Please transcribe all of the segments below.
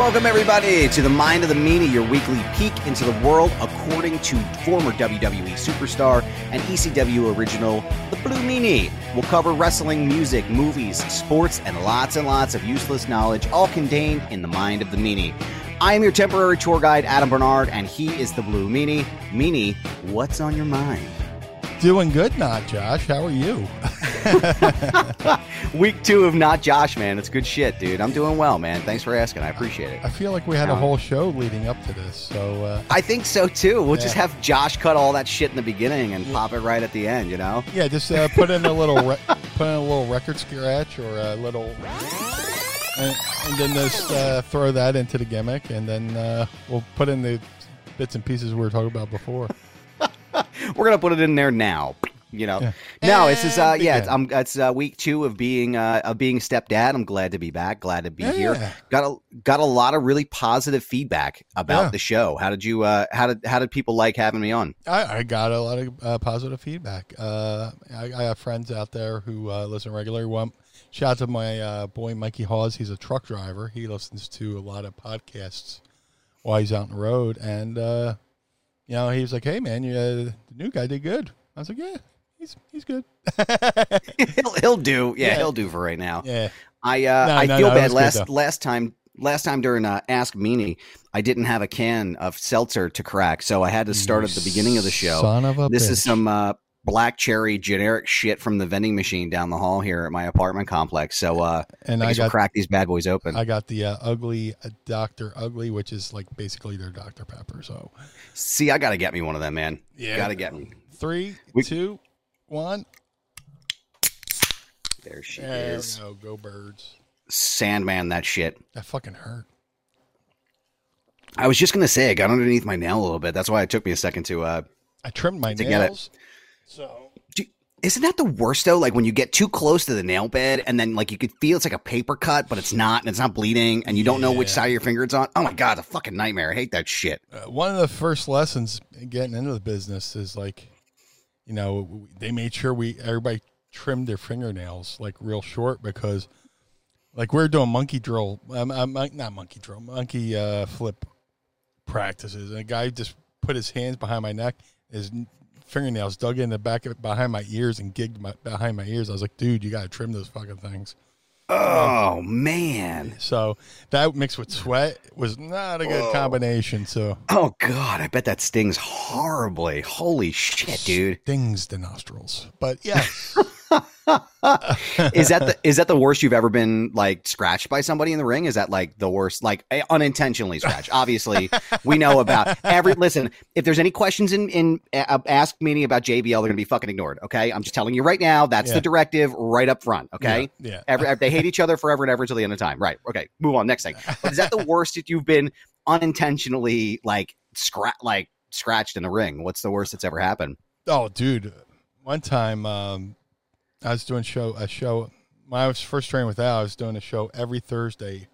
Welcome, everybody, to the Mind of the Meanie, your weekly peek into the world according to former WWE superstar and ECW original, the Blue Meanie. We'll cover wrestling, music, movies, sports, and lots and lots of useless knowledge, all contained in the Mind of the Meanie. I am your temporary tour guide, Adam Barnard, and he is the Blue Meanie. Meanie, what's on your mind? Doing good, not Josh. How are you? Week two of Not Josh, man. It's good shit, dude. I'm doing well, man. Thanks for asking. I appreciate it. I feel like we had a whole show leading up to this, so uh, I think so too. We'll just have Josh cut all that shit in the beginning and pop it right at the end, you know? yeah, just uh, put in a little re- put in a little record scratch or a little, and, and then just uh, throw that into the gimmick, and then uh, we'll put in the bits and pieces we were talking about before. We're gonna put it in there now. You know, Yeah. no, it's just uh, yeah, it's. I'm it's uh, week two of being uh, of being stepdad. I'm glad to be back. Glad to be Yeah. here. Got a got a lot of really positive feedback about Yeah. the show. How did you uh, how did how did people like having me on? I, I got a lot of uh, positive feedback. Uh, I, I have friends out there who uh, listen regularly. One shout out to my uh, boy Mikey Hawes. He's a truck driver. He listens to a lot of podcasts while he's out on the road, and uh, you know he was like, "Hey man, you, uh, the new guy did good." I was like, "Yeah, he's he's good." he'll he'll do. Yeah, Yeah. he'll do for right now. yeah, I uh, No, I no, feel no, bad. Last last time last time during uh, Ask Meanie, I didn't have a can of seltzer to crack, so I had to start at the beginning of the show. Son of a this is some uh, black cherry generic shit from the vending machine down the hall here at my apartment complex. So uh, and I I guess we'll crack these bad boys open. I got the uh, ugly uh, Doctor Ugly, which is like basically their Dr Pepper. So See, I got to get me one of them, man. Yeah. got to get me. three, We- two, one. There she There is, go. Go birds. Sandman. That shit. That fucking hurt. I was just gonna say, I got underneath my nail a little bit. That's why it took me a second to. uh I trimmed my To nails. So Isn't that the worst though? Like when you get too close to the nail bed and then like you could feel it's like a paper cut, but it's not, and it's not bleeding, and you don't know which side of your finger it's on. Oh my god, it's a fucking nightmare. I hate that shit. uh, one of the first lessons getting into the business is like, you know, they made sure we everybody trimmed their fingernails like real short because, like, we are doing monkey drill, um, um, not monkey drill, monkey uh, flip practices, and a guy just put his hands behind my neck, his fingernails dug in the back of behind my ears and gigged my, behind my ears. I was like, dude, you got to trim those fucking things. Oh man. So that mixed with sweat was not a good combination. So Oh god, I bet that stings horribly. Holy shit, dude. stings the nostrils. But yeah, is that the is that the worst you've ever been like scratched by somebody in the ring? Is that like the worst, like eh, unintentionally scratched? Obviously, we know about every. Listen, if there's any questions in in uh, Ask Meanie about JBL, they're gonna be fucking ignored. Okay, I'm just telling you right now. That's Yeah. the directive right up front. Okay. Yeah, yeah. Every, they hate each other forever and ever until the end of time. Right. Okay. Move on. Next thing. But is that the worst that you've been unintentionally like scratch like scratched in the ring? What's the worst that's ever happened? Oh, dude, one time um, I was doing show a show when I was first training with Al. I was doing a show every Thursday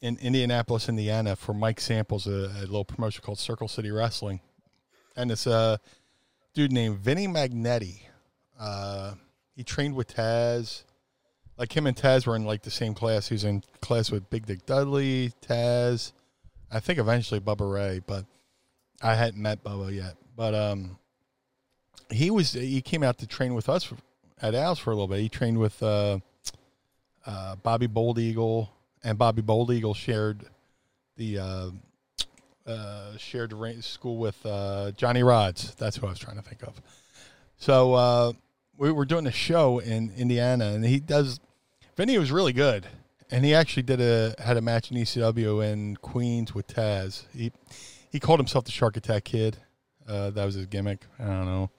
in Indianapolis, Indiana, for Mike Samples, a, a little promotion called Circle City Wrestling, and it's a dude named Vinny Magnetti. Uh, he trained with Taz. Like him and Taz were in like the same class. He was in class with Big Dick Dudley, Taz. I think eventually Bubba Ray, but I hadn't met Bubba yet. But um, he was he came out to train with us at Al's for a little bit. He trained with uh, uh, Bobby Bold Eagle, and Bobby Bold Eagle shared the uh, uh, shared school with uh, Johnny Rodz. That's who I was trying to think of. So we were doing a show in Indiana, and he does. Vinny was really good, and he actually did a had a match in ECW in Queens with Taz. He he called himself the Shark Attack Kid. Uh, that was his gimmick. I don't know.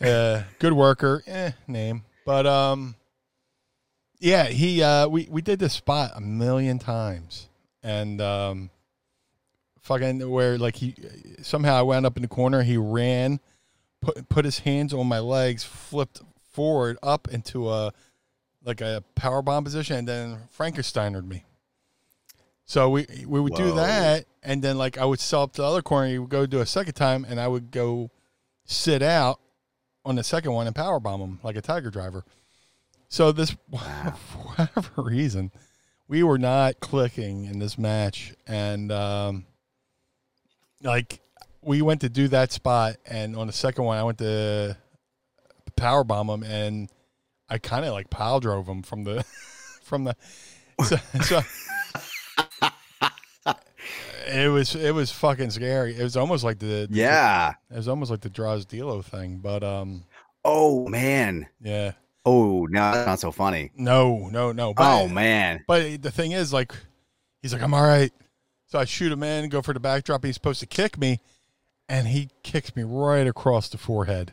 Uh, good worker, eh, name, but um, yeah, he uh, we we did this spot a million times, and um, fucking where like he somehow I wound up in the corner. He ran, put put his hands on my legs, flipped forward up into a like a power bomb position, and then Frankensteinered me. So we we would do that, and then like I would sell up to the other corner. He would go do a second time, and I would go sit out on the second one and power bomb him like a tiger driver. So this, for whatever reason, we were not clicking in this match, and um, like we went to do that spot, and on the second one, I went to power bomb him, and I kind of like pile drove him from the from the. So, so it was it was fucking scary. It was almost like the Yeah. It was almost like the Droz D'Lo thing, but um, Oh man. yeah, Oh no, that's not so funny. no, no, no. But, Oh man. But the thing is, like, he's like, I'm all right. So I shoot him in, go for the backdrop. He's supposed to kick me, and he kicks me right across the forehead.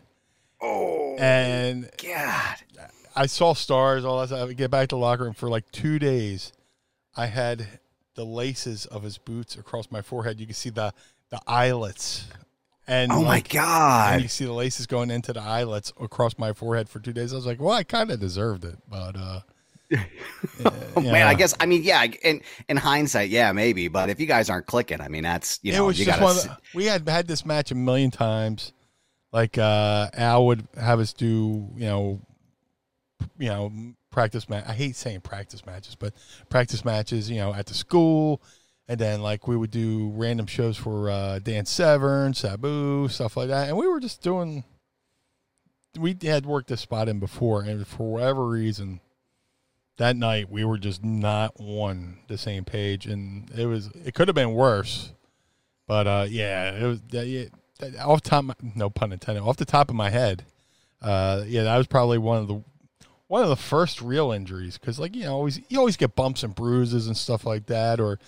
Oh And God. I saw stars, all that stuff. I would get back to the locker room for like two days. I had the laces of his boots across my forehead. You can see the the eyelets. And Oh my like, and God. you see the laces going into the eyelets across my forehead for two days. I was like, well, I kind of deserved it, but uh, Oh, Man, I guess I mean yeah. In in hindsight, yeah, maybe. But if you guys aren't clicking, I mean, that's you know, it was you just gotta. one. The, we had had this match a million times. Like uh, Al would have us do, you know, you know, practice match. I hate saying practice matches, but practice matches, you know, at the school, and then like we would do random shows for uh, Dan Severn, Sabu, stuff like that, and we were just doing. We had worked this spot in before, and for whatever reason, that night we were just not on the same page, and it was it could have been worse. But uh, yeah, it was off top, no pun intended, off the top of my head. Uh, yeah, that was probably one of the one of the first real injuries because, like you know, always you always get bumps and bruises and stuff like that, or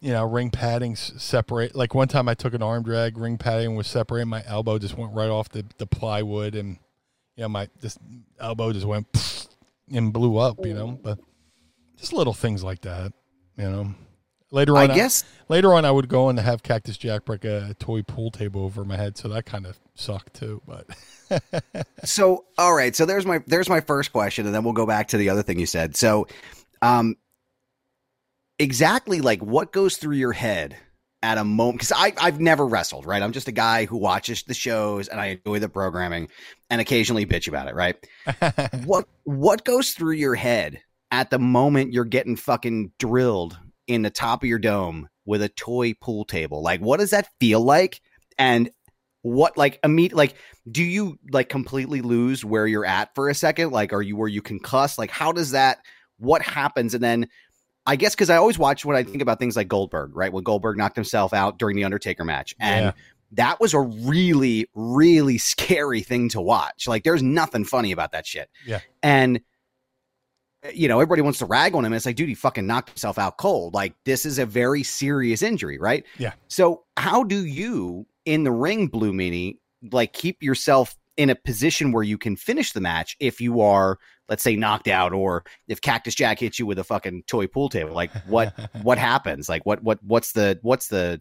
you know, ring padding separate. Like one time, I took an arm drag, ring padding was separating, my elbow just went right off the, the plywood, and you know, my this elbow just went and blew up. You know, mm. but just little things like that. You know, later on, I guess Later on, I would go and have Cactus Jack break a toy pool table over my head, so that kind of sucked too. But so. All right, so there's my there's my first question, and then we'll go back to the other thing you said. So, um, exactly like what goes through your head at a moment? Because I I've never wrestled, right? I'm just a guy who watches the shows and I enjoy the programming and occasionally bitch about it, right? what what goes through your head at the moment you're getting fucking drilled in the top of your dome with a toy pool table? Like, what does that feel like? And what like immediate like do you like completely lose where you're at for a second? Like, are you where you concuss? Like, how does that? What happens? And then I guess because I always watch when I think about things like Goldberg, right? When Goldberg knocked himself out during the Undertaker match, and Yeah. that was a really, really scary thing to watch. Like, there's nothing funny about that shit. Yeah. And you know, everybody wants to rag on him. It's like, dude, he fucking knocked himself out cold. Like, this is a very serious injury, right? Yeah. So, how do you in the ring, Blue Meanie, like keep yourself in a position where you can finish the match if you are, let's say, knocked out, or if Cactus Jack hits you with a fucking toy pool table? Like, what what happens? Like, what what what's the what's the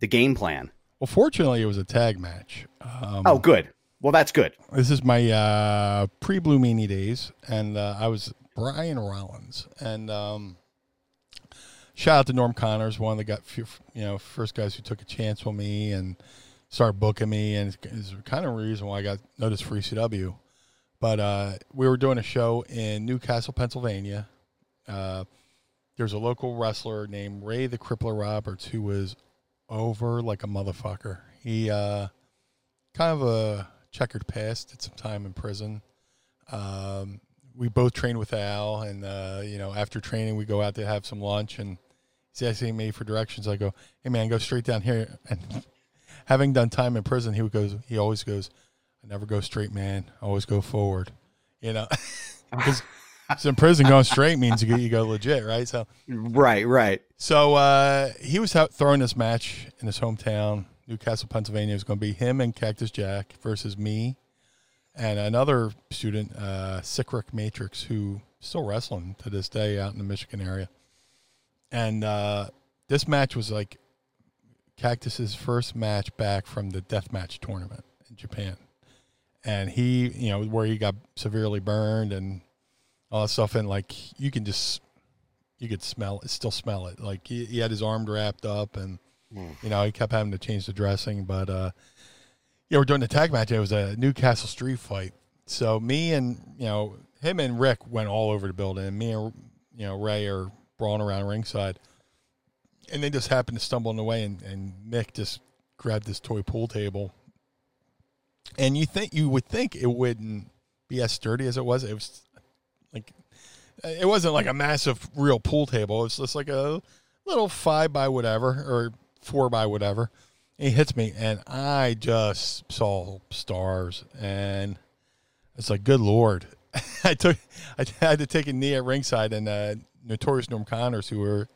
the game plan? well, fortunately, it was a tag match. Um, Oh, good. Well, that's good. this is my uh, pre Blue Meanie days, and uh, I was Brian Rollins, and um, shout out to Norm Connors, one of the got you know first guys who took a chance on me and started booking me, and is kind of reason why I got noticed for ECW. But uh, we were doing a show in New Castle, Pennsylvania. Uh, there's a local wrestler named Ray the Crippler Roberts who was over like a motherfucker. He uh, kind of a checkered past, did some time in prison. Um, we both train with Al, and uh, you know, after training, we go out to have some lunch, and he he's asking me for directions. I go, "Hey man, go straight down here." And having done time in prison, he goes. He always goes, "I never go straight, man. I always go forward." You know, because in prison, going straight means you go, you go legit, right? So Right, right. so uh, he was out throwing this match in his hometown, New Castle, Pennsylvania. It was going to be him and Cactus Jack versus me and another student, uh, Sickrick Matrix, who still wrestling to this day out in the Michigan area. And uh, this match was like Cactus's first match back from the deathmatch tournament in Japan. And he, you know, where he got severely burned and all that stuff. And like, you can just you could smell it, still smell it. Like he, he had his arm wrapped up, and you know he kept having to change the dressing. But uh, yeah, we're doing the tag match. It was a New Castle street fight. So me and you know him and Rick went all over the building, and me and you know Ray are brawling around ringside, and they just happened to stumble in the way, and, and Mick just grabbed this toy pool table. And you think you would think it wouldn't be as sturdy as it was. It was like it wasn't like a massive real pool table. It was just like a little five by whatever or four by whatever. He hits me, and I just saw stars, and it's like, good lord. I took, I had to take a knee at ringside, and uh, Notorious Norm Connors, who were,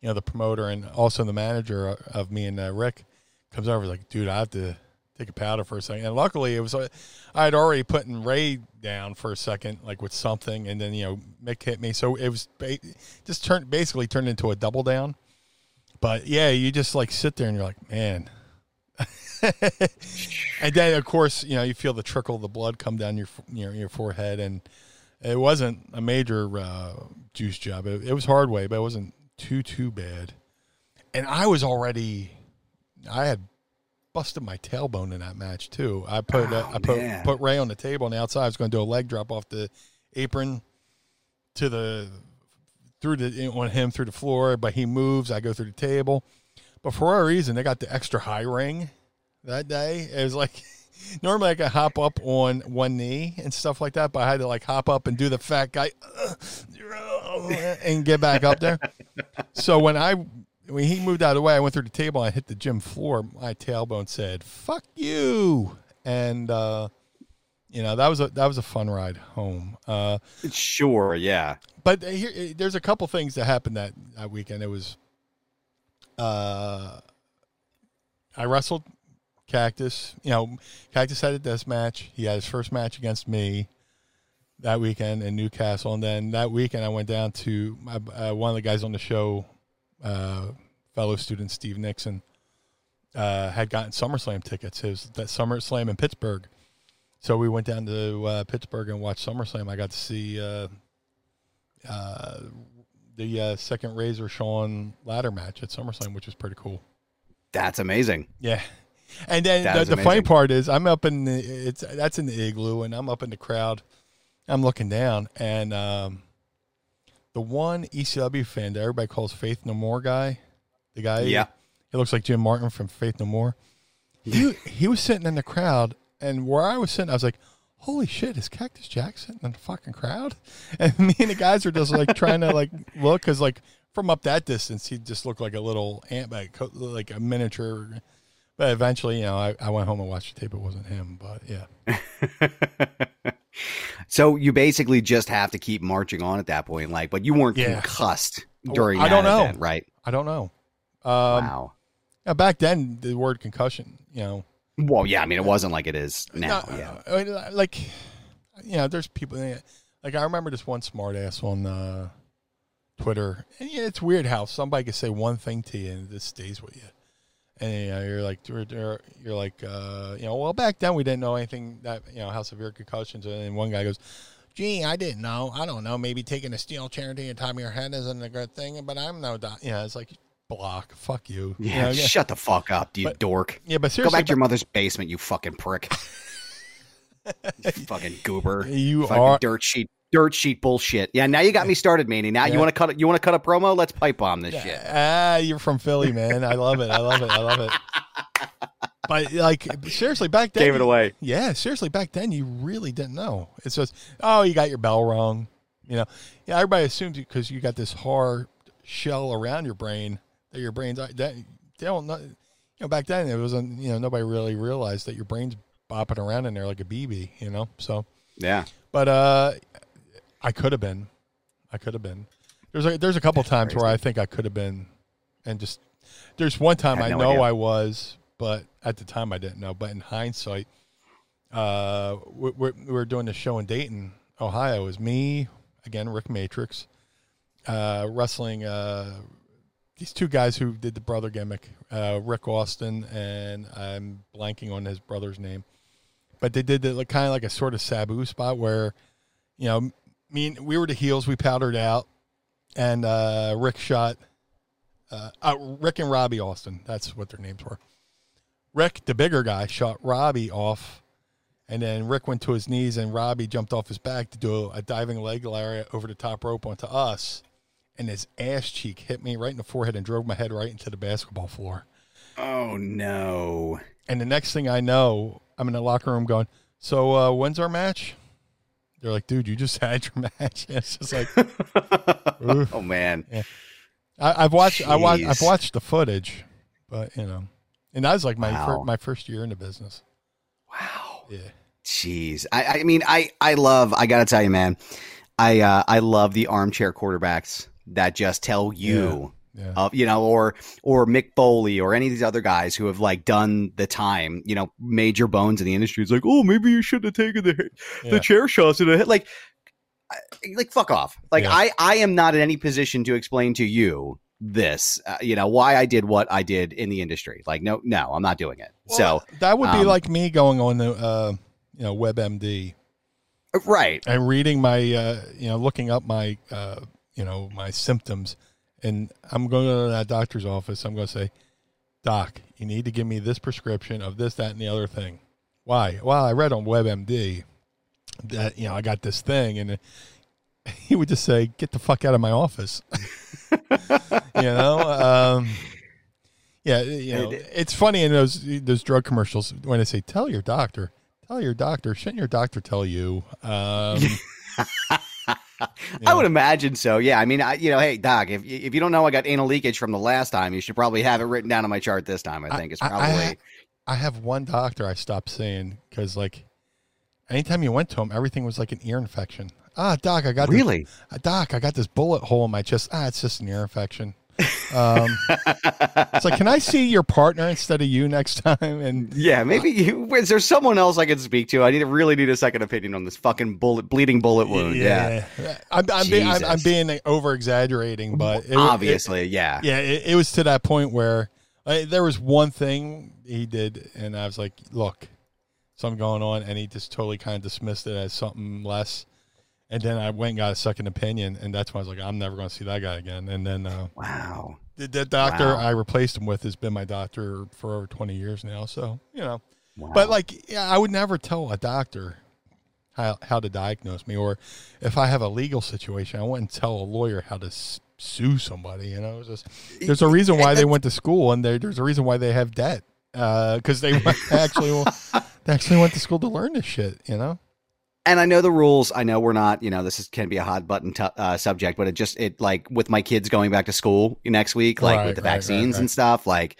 you know, the promoter and also the manager of me and uh, Rick, comes over like, dude, I have to take a powder for a second. And luckily, it was uh, I had already put Ray down for a second, like with something, and then you know Mick hit me, so it was just turned basically turned into a double down. But yeah, you just like sit there and you're like, man. and then of course, you know, you feel the trickle of the blood come down your your, your forehead, and it wasn't a major uh, juice job. It, it was hard way, but it wasn't too too bad. And I was already, I had busted my tailbone in that match too. I put uh, Oh, I put man. put Ray on the table on the outside. I was going to do a leg drop off the apron to the through the on him through the floor, but he moves. I go through the table, but for whatever reason, they got the extra high ring that day. It was like normally I could hop up on one knee and stuff like that, but I had to like hop up and do the fat guy and get back up there. So when I when he moved out of the way, I went through the table. I hit the gym floor. My tailbone said "fuck you," and uh, you know that was a that was a fun ride home. Uh, Sure, yeah. but here, there's a couple things that happened that, that weekend. It was, uh, I wrestled Cactus. You know, Cactus had a death match. He had his first match against me that weekend in New Castle, and then that weekend I went down to uh, one of the guys on the show, uh, fellow student Steve Nixon, uh, had gotten SummerSlam tickets. His that SummerSlam in Pittsburgh. So we went down to uh, Pittsburgh and watched SummerSlam. I got to see uh, uh, the uh, second Razor Shawn ladder match at SummerSlam, which was pretty cool. That's amazing. Yeah. And then That the, the funny part is I'm up in the it's that's in the igloo and I'm up in the crowd. I'm looking down and um, the one ECW fan that everybody calls Faith No More guy, the guy Yeah. he looks like Jim Martin from Faith No More. He he was sitting in the crowd and where I was sitting, I was like, Holy shit, is Cactus Jack sitting in the fucking crowd? And me and the guys were just like trying to like look because like from up that distance, he just looked like a little ant bag, like a miniature. But eventually, you know, I, I went home and watched the tape. It wasn't him, but yeah. So you basically just have to keep marching on at that point, like, but you weren't Yeah. concussed during I don't know. event, right? I don't know. Um, wow. yeah, back then, the word concussion, you know, Well, yeah, I mean, it wasn't like it is now. No, yeah. I mean, like, you know, there's people like I remember this one smartass on uh, Twitter, and yeah, it's weird how somebody can say one thing to you and it just stays with you, and you know, you're like, you're, like, uh, you know, well, back then we didn't know anything that you know how severe concussions, and one guy goes. Gee, I didn't know. I don't know. Maybe taking a steel chair to the top of your head isn't a good thing, but I'm no doc. Yeah, it's like block. Fuck you. You Yeah, know, shut the fuck up, you But- dork. yeah, but seriously, Go seriously, back to your mother's basement, you fucking prick. you fucking goober. You fucking are- dirt sheet, dirt sheet bullshit. Yeah, now you got me started, Manny. Now you want to cut? You want to cut a promo? Let's pipe bomb this shit. Ah, you're from Philly, man. I love it. I love it. I love it. But like seriously, back then Gave it away. Yeah, seriously, back then you really didn't know. It's just oh, you got your bell wrong. You know, yeah. Everybody assumes because you got this hard shell around your brain that your brain's that they don't know. You know, back then it wasn't. You know, nobody really realized that your brain's bopping around in there like a BB. You know, so Yeah. but uh, I could have been. I could have been. There's a, there's a couple times where I think I could have been, and just there's one time I no know idea. I was, but at the time I didn't know. But in hindsight, uh, we, we, we were doing the show in Dayton, Ohio. It was me again, Rick Matrix, uh, wrestling uh, these two guys who did the brother gimmick, uh, Rick Austin, and I'm blanking on his brother's name, but they did the, like, kind of like a sort of Sabu spot where, you know, me and we were the heels, we powdered out, and uh, Rick shot, uh, uh, Rick and Robbie Austin. That's what their names were. Rick, the bigger guy, shot Robbie off, and then Rick went to his knees, and Robbie jumped off his back to do a diving leg lariat over the top rope onto us, and his ass cheek hit me right in the forehead and drove my head right into the basketball floor. Oh no. And the next thing I know, I'm in the locker room going, "So uh, when's our match?" They're like, "Dude, you just had your match." it's just like. Oh man. I, I've watched, I watched, I've watched the footage, but you know, and that was like my fir- my first year in the business. Wow. Yeah, Jeez. I, I mean, I, I love, I got to tell you, man, I, uh, I love the armchair quarterbacks that just tell you, yeah. uh, you know, or, or Mick Foley or any of these other guys who have like done the time, you know, major bones in the industry. It's like, oh, maybe you shouldn't have taken the, Yeah. the chair shots in the head. Like, like, fuck off. Like, Yeah. I, I am not in any position to explain to you this, uh, you know, why I did what I did in the industry. Like, no, no, I'm not doing it. Well, so, that would be um, like me going on the, uh, you know, WebMD right. and reading my, uh, you know, looking up my, uh, you know, my symptoms, and I'm going to that doctor's office. I'm going to say, Doc, you need to give me this prescription of this, that, and the other thing. Why? Well, I read on WebMD that you know I got this thing, and he would just say, "Get the fuck out of my office." you know. Um, yeah, you know, it's funny in those those drug commercials when they say, "Tell your doctor." Tell your doctor. Shouldn't your doctor tell you? Um, I would imagine so. Yeah. I mean, I, you know, hey, Doc, if if you don't know I got anal leakage from the last time, you should probably have it written down on my chart this time. I think it's I- I- probably. I have one doctor I stopped seeing because, like, anytime you went to him, everything was like an ear infection. Ah, doc, I got this- Really? uh, doc, I got this bullet hole in my chest. Ah, it's just an ear infection. Um, it's like, can I see your partner instead of you next time? And yeah, maybe you, is there someone else I can speak to? I need to really need a second opinion on this fucking bullet, bleeding bullet wound. Yeah, I'm, I'm, being, I'm, I'm being over exaggerating, but it, obviously, yeah. it, yeah, it, it was to that point where uh, there was one thing he did, and I was like, look, something going on, and he just totally kind of dismissed it as something less. And then I went and got a second opinion, and that's when I was like, I'm never going to see that guy again. And then uh, Wow. the, the doctor Wow. I replaced him with has been my doctor for over 20 years now. So, you know, wow. but like, yeah, I would never tell a doctor how, how to diagnose me, or if I have a legal situation, I wouldn't tell a lawyer how to sue somebody. You know, just, there's a reason why they went to school, and there's a reason why they have debt because they actually they actually went to school to learn this shit. You know, and I know the rules. I know we're not, you know, this is, can be a hot button t- uh, subject, but it just, it like with my kids going back to school next week, like Right, with the right, vaccines right. and stuff, like,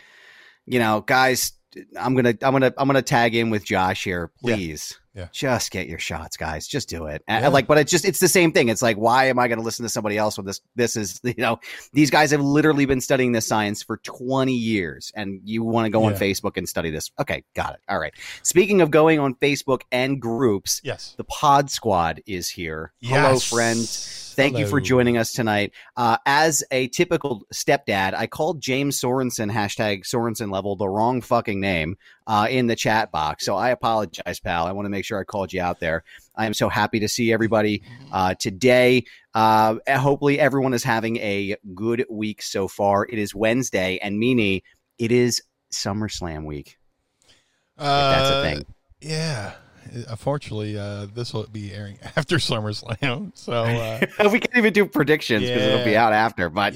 you know, guys, I'm going to, I'm going to, I'm going to tag in with Josh here. Please. Yeah. Just get your shots, guys. Just do it. And, Yeah. like, but it's just, it's the same thing. It's like, why am I going to listen to somebody else when this, this is, you know, these guys have literally been studying this science for 20 years and you want to go on Facebook and study this. Okay. Got it. All right. Speaking of going on Facebook and groups, yes. the Pod Squad is here. Hello, friends. Thank you for joining us tonight. Uh, as a typical stepdad, I called James Sorensen, hashtag Sorensen level, the wrong fucking name uh, in the chat box. So I apologize, pal. I want to make sure I called you out there. I am so happy to see everybody uh, today. Uh, hopefully, everyone is having a good week so far. It is Wednesday, and Meanie, it is SummerSlam week. If that's a Uh, thing. Yeah, Unfortunately, uh, this will be airing after SummerSlam, so uh, we can't even do predictions because it'll be out after. But,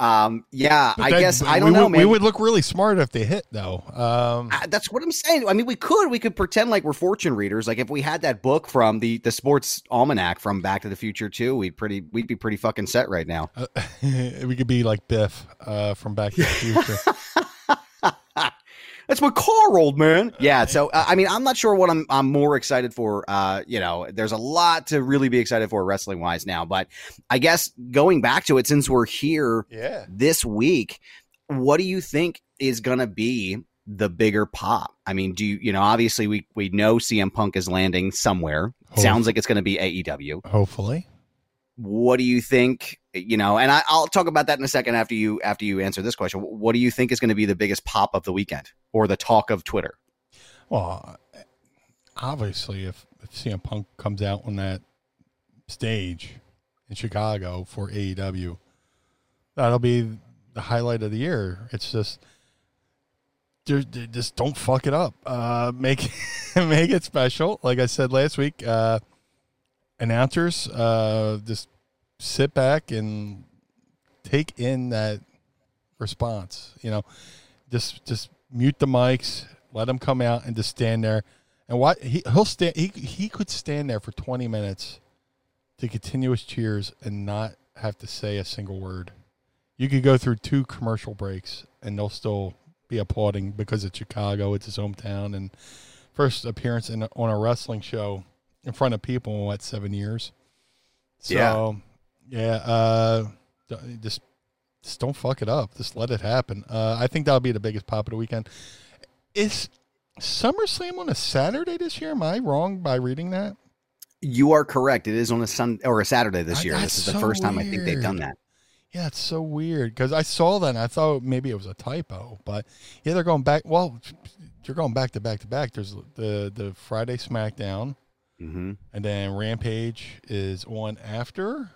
um, yeah, but I that- guess I we don't know, would, man. We would look really smart if they hit, though. Um, Uh, That's what I'm saying. I mean, we could we could pretend like we're fortune readers. Like if we had that book from the the sports almanac from Back to the Future too, we'd pretty we'd be pretty fucking set right now. uh, we could be like Biff uh, from Back to the Future. That's my car, old man. Yeah. So uh, I mean, I'm not sure what I'm I'm more excited for. Uh, you know, there's a lot to really be excited for wrestling wise now, but I guess going back to it, since we're here yeah. this week, what do you think is going to be the bigger pop? I mean, do you, you know, obviously we, we know CM Punk is landing somewhere. Hope- Sounds like it's going to be AEW. Hopefully. What do you think, you know, and I, I'll talk about that in a second after you, after you answer this question. What do you think is going to be the biggest pop of the weekend or the talk of Twitter? Well, obviously, if, if CM Punk comes out on that stage in Chicago for AEW, that'll be the highlight of the year. It's just, just don't fuck it up. Uh, make make it special. Like I said last week, uh, announcers, uh, just sit back and take in that response. You know, just just mute the mics, let him come out, and just stand there. And what he he'll stand he he could stand there for twenty minutes to continuous cheers and not have to say a single word. You could go through two commercial breaks and they'll still be applauding because it's Chicago, it's his hometown, and first appearance in on a wrestling show in front of people in what seven years. So yeah, uh, just just don't fuck it up. Just let it happen. Uh, I think that'll be the biggest pop of the weekend. Is SummerSlam on a Saturday this year? Am I wrong by reading that? You are correct. It is on a Sun or a Saturday this year. This is the so first time I think they've done that. Yeah, it's so weird because I saw that and I thought maybe it was a typo, but yeah, they're going back. Well, you're going back to back to back. There's the the Friday SmackDown, hmm and then Rampage is on after.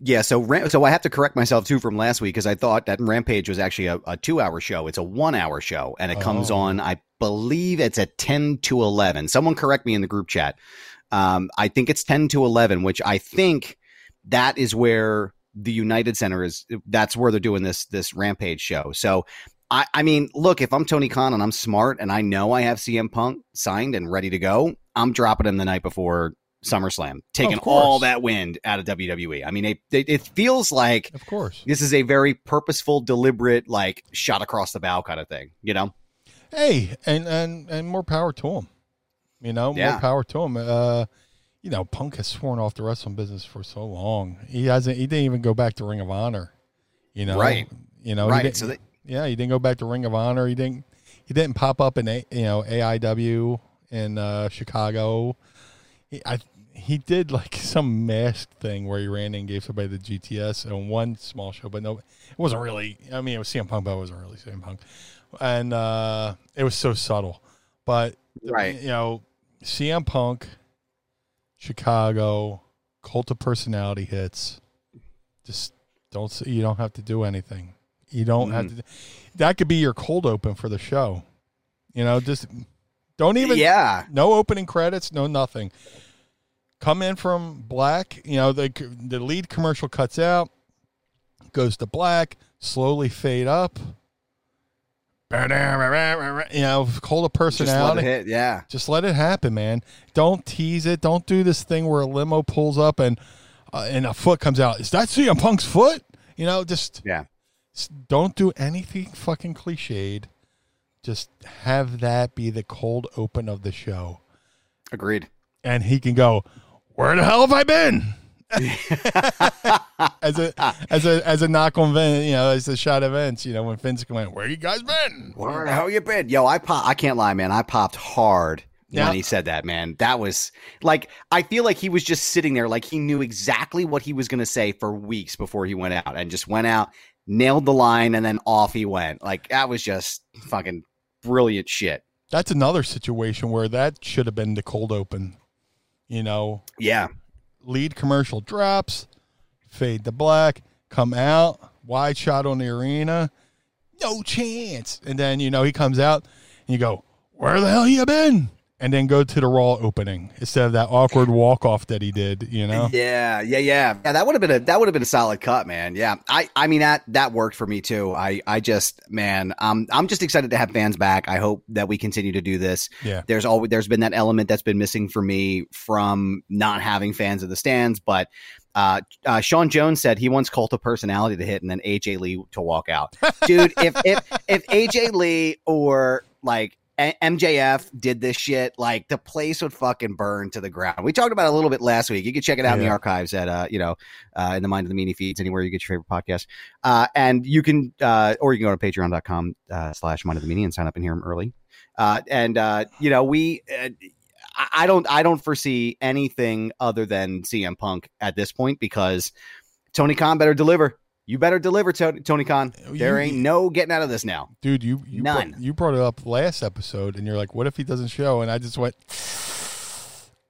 Yeah, so so I have to correct myself too from last week because I thought that Rampage was actually a, a two hour show. It's a one hour show, and it comes Oh. on. I believe it's at ten to eleven. Someone correct me in the group chat. Um, I think it's ten to eleven, which I think that is where the United Center is. That's where they're doing this this Rampage show. So. I, I mean, look, if I'm Tony Khan and I'm smart and I know I have CM Punk signed and ready to go, I'm dropping him the night before SummerSlam, taking all that wind out of WWE. I mean, it, it, it feels like Of course. this is a very purposeful, deliberate, like shot across the bow kind of thing. You know? Hey, and and and more power to him. You know, Yeah. more power to him. Uh, you know, Punk has sworn off the wrestling business for so long. He hasn't. He didn't even go back to Ring of Honor. You know, Right. You know, right. So they, yeah, he didn't go back to Ring of Honor. He didn't. He didn't pop up in a, you know AIW in uh, Chicago. He I, he did like some masked thing where he ran in and gave somebody the GTS on one small show, but no, it wasn't really. I mean, it was CM Punk, but it wasn't really CM Punk, and uh, it was so subtle. But Right. you know, CM Punk, Chicago, cult of personality hits. Just don't. You don't have to do anything. You don't have Mm-hmm. to. That could be your cold open for the show. You know, just don't even. yeah. No opening credits. No nothing. Come in from black. You know the the lead commercial cuts out, goes to black. Slowly fade up. You know, Just let personality. it hit. Yeah. Just let it happen, man. Don't tease it. Don't do this thing where a limo pulls up and uh, and a foot comes out. Is that CM Punk's foot? You know, just Yeah. don't do anything fucking cliched. Just have that be the cold open of the show, Agreed. and he can go, "Where the hell have I been?" as a as a as a knock on Vince, you know, as a shot of Vince, you know, when Vince went, "Where you guys been?" Where the hell you been? Yo, I pop. I can't lie, man. I popped hard Yeah. when he said that, man. That was like I feel like he was just sitting there, like he knew exactly what he was going to say for weeks before he went out, and just went out, nailed the line, and then off he went. Like that was just fucking brilliant shit. That's another situation where that should have been the cold open. You know, Yeah. lead commercial drops, fade to black, come out, wide shot on the arena, no chance. And then, you know, he comes out and you go, Where the hell you been? And then go to the Raw opening instead of that awkward walk off that he did. You know? Yeah, yeah, yeah, yeah. That would have been a that would have been a solid cut, man. Yeah, I I mean that that worked for me too. I I just man, um, I'm just excited to have fans back. I hope that we continue to do this. Yeah. There's always there's been that element that's been missing for me from not having fans in the stands, but. Uh, uh, Sean Jones said he wants cult of personality to hit and then AJ Lee to walk out. Dude, if if if AJ Lee or like a- MJF did this shit, like the place would fucking burn to the ground. We talked about it a little bit last week. You can check it out in the archives at uh, you know, uh, in the mind of the meanie feeds anywhere you get your favorite podcast. Uh, and you can uh, or you can go to patreon.com uh, slash mind of the meanie and sign up and hear them early. Uh, and uh, you know, we uh, I don't I don't foresee anything other than CM Punk at this point because Tony Khan better deliver. You better deliver, Tony Khan. There ain't no getting out of this now, dude. You, you none. Brought, you brought it up last episode, and you're like, "What if he doesn't show?" And I just went,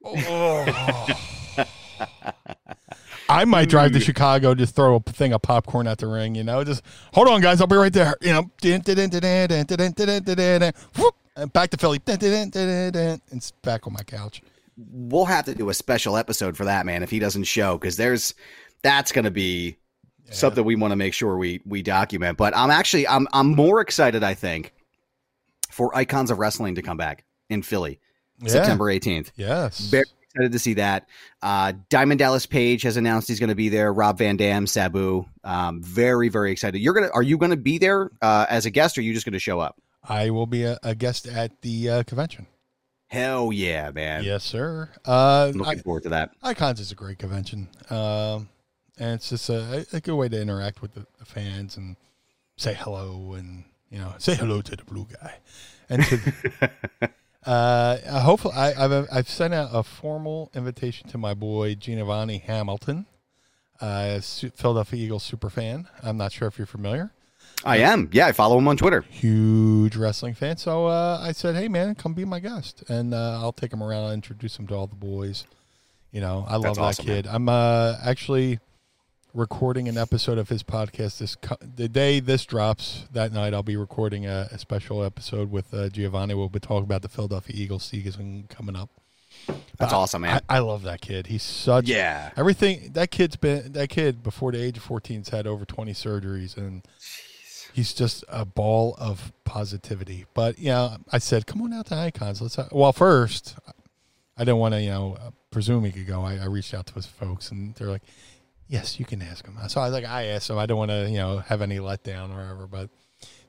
oh. I might drive to Chicago, just throw a thing of popcorn at the ring. You know, just hold on, guys. I'll be right there. You know, and back to Philly, and it's back on my couch. We'll have to do a special episode for that, man. If he doesn't show, because there's that's going to be something we want to make sure we we document but i'm actually i'm i'm more excited i think for icons of wrestling to come back in philly Yeah. september 18th Yes. very excited to see that uh diamond dallas page has announced he's going to be there rob van dam sabu um very very excited you're gonna are you gonna be there uh as a guest or are you just gonna show up I will be a, a guest at the uh, convention. hell yeah man Yes, sir. Uh, I'm looking I- forward to that Icons is a great convention, um, and it's just a, a good way to interact with the, the fans and say hello and you know say hello to the blue guy. And to, uh, hopefully, I, I've I've sent out a formal invitation to my boy Giovanni Hamilton, uh, Philadelphia Eagles super fan. I'm not sure if you're familiar. i am yeah i follow him on twitter Huge wrestling fan. So uh, I said, "Hey man, come be my guest, and uh, I'll take him around and introduce him to all the boys." You know, I love That's that awesome, kid. I'm uh, actually recording an episode of his podcast this co- the day this drops. That night, I'll be recording a, a special episode with uh, Giovanni. We'll be talking about the Philadelphia Eagles season coming up. that's awesome man I, I love that kid. He's such Yeah. Everything that kid's been that kid before the age of 14's had over 20 surgeries and he's just a ball of positivity. But yeah, I said, come on out to Icons. Let's. Have, well, first, I didn't want to you know uh, presume he could go. I, I reached out to his folks and they're like, yes, you can ask him. So I was like, I asked him. I don't want to you know have any letdown or whatever, but.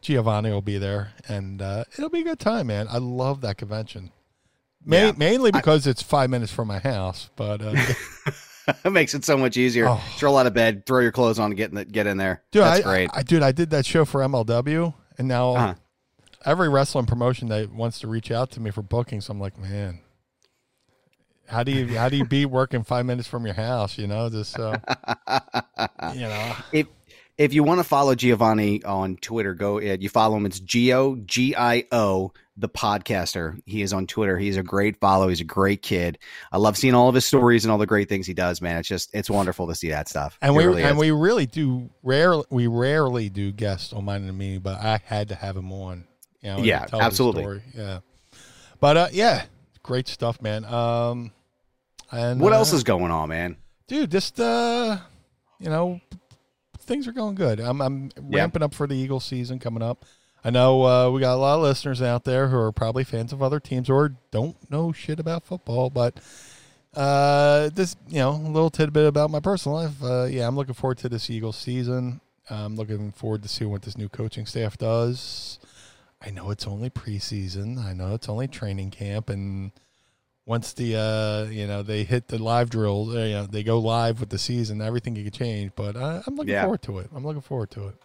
Giovanni will be there, and uh, it'll be a good time, man. I love that convention. Ma- Yeah. Mainly because it's five minutes from my house, but uh, it makes it so much easier. Oh. Roll out of bed, throw your clothes on, get in, the, get in there. dude, That's I, great. I, dude, I did that show for MLW, and now Uh-huh. every wrestling promotion that wants to reach out to me for bookings, I'm like, man, how do you how do you beat working five minutes from your house? You know, just uh, you know, if if you want to follow Giovanni on Twitter, go ahead. You follow him. It's Gio G I O the podcaster. He is on Twitter. He's a great follow. He's a great kid. I love seeing all of his stories and all the great things he does. Man, it's just it's wonderful to see that stuff. and It we really and is. we really do rare we rarely do guests on mine and me, but I had to have him on. You know, Yeah, absolutely. Yeah, but uh, yeah, great stuff, man. Um, and what uh, else is going on, man? dude just uh you know things are going good i'm i'm Yeah. ramping up for the eagle season coming up i know uh, we got a lot of listeners out there who are probably fans of other teams or don't know shit about football but uh this you know a little tidbit about my personal life uh yeah i'm looking forward to this eagle season i'm looking forward to seeing what this new coaching staff does i know it's only preseason i know it's only training camp and once the uh you know they hit the live drills, uh, you know, they go live with the season, everything can change. But uh, I'm looking Yeah. forward to it. I'm looking forward to it.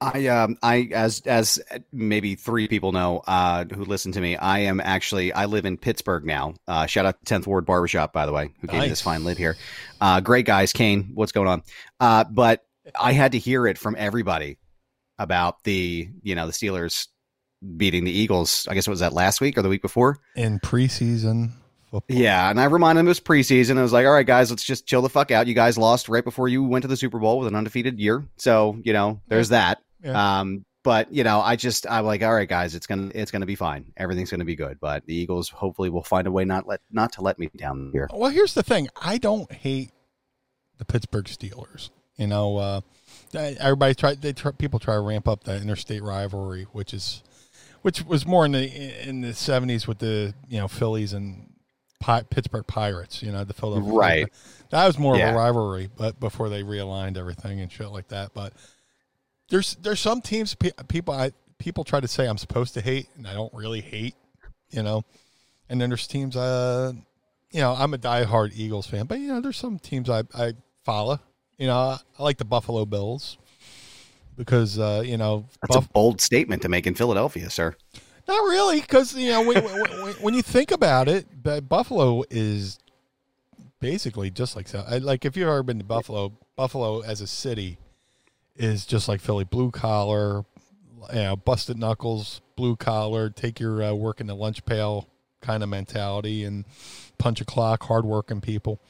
I um I as as maybe three people know uh who listen to me I am actually I live in Pittsburgh now. Uh shout out to 10th Ward Barbershop by the way who gave me this fine lid here. Uh great guys Kane what's going on? Uh but I had to hear it from everybody about the you know the Steelers beating the Eagles. I guess it was that last week or the week before. In preseason football, Yeah, and I reminded him it was preseason. I was like, all right, guys, let's just chill the fuck out. You guys lost right before you went to the Super Bowl with an undefeated year. So, you know, there's that. Yeah. Um, but you know, I just I'm like, all right, guys, it's gonna it's gonna be fine. Everything's gonna be good. But the Eagles hopefully will find a way not let not to let me down here. Well, here's the thing. I don't hate the Pittsburgh Steelers. You know, uh, everybody try they try, people try to ramp up the interstate rivalry, which is which was more in the in the seventies with the you know Phillies and Pi- Pittsburgh Pirates. You know, the Philadelphia. Right. That was more Yeah. of a rivalry, but before they realigned everything and shit like that. But there's there's some teams pe- people I people try to say I'm supposed to hate, and I don't really hate. You know, and then there's teams uh you know I'm a diehard Eagles fan, but you know there's some teams I I follow. You know, I, like the Buffalo Bills because uh, you know That's Buff- a bold statement to make in Philadelphia, sir. not really, because you know when, when, when- you think about it, Buffalo is basically just like so. Like if you've ever been to Buffalo, Buffalo as a city is just like Philly, blue collar, you know, busted knuckles, blue collar, take your uh, work in the lunch pail kind of mentality, and punch a clock, hardworking people.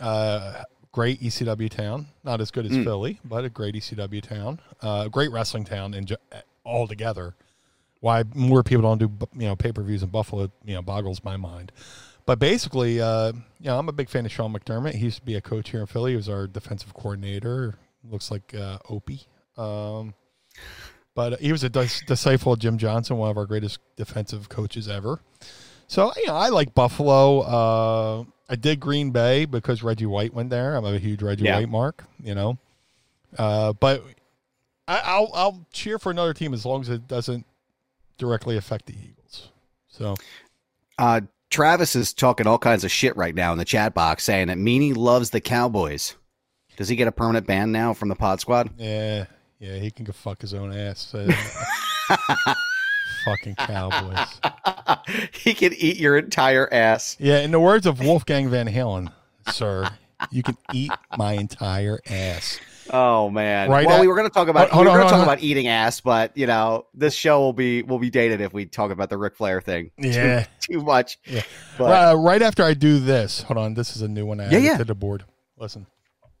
Uh, great ECW town, not as good as Philly, but a great ECW town. Uh, great wrestling town in ju- altogether why more people don't do you know pay per views in Buffalo you know boggles my mind. But basically, uh, you know, I'm a big fan of Sean McDermott. He used to be a coach here in Philly. He was our defensive coordinator. Looks like uh, Opie. Um, but he was a dis- disciple of Jim Johnson, one of our greatest defensive coaches ever. So you know, I like Buffalo. Uh, I did Green Bay because Reggie White went there. I'm a huge Reggie Yeah. White mark. You know, uh, but I, I'll I'll cheer for another team as long as it doesn't directly affect the Eagles. So Uh, Travis is talking all kinds of shit right now in the chat box, saying that Meanie loves the Cowboys. Does he get a permanent ban now from the Pod Squad? yeah, yeah, he can go fuck his own ass. Fucking Cowboys. he can eat your entire ass. Yeah, in the words of Wolfgang Van Halen, sir, you can eat my entire ass. Oh man! Right well, at- we were going to talk about Hold we were going to talk on. about eating ass, but you know, this show will be will be dated if we talk about the Ric Flair thing. too- Yeah. too, much. Yeah. But Uh, right after I do this, hold on, this is a new one I Yeah, added yeah. to the board. Listen.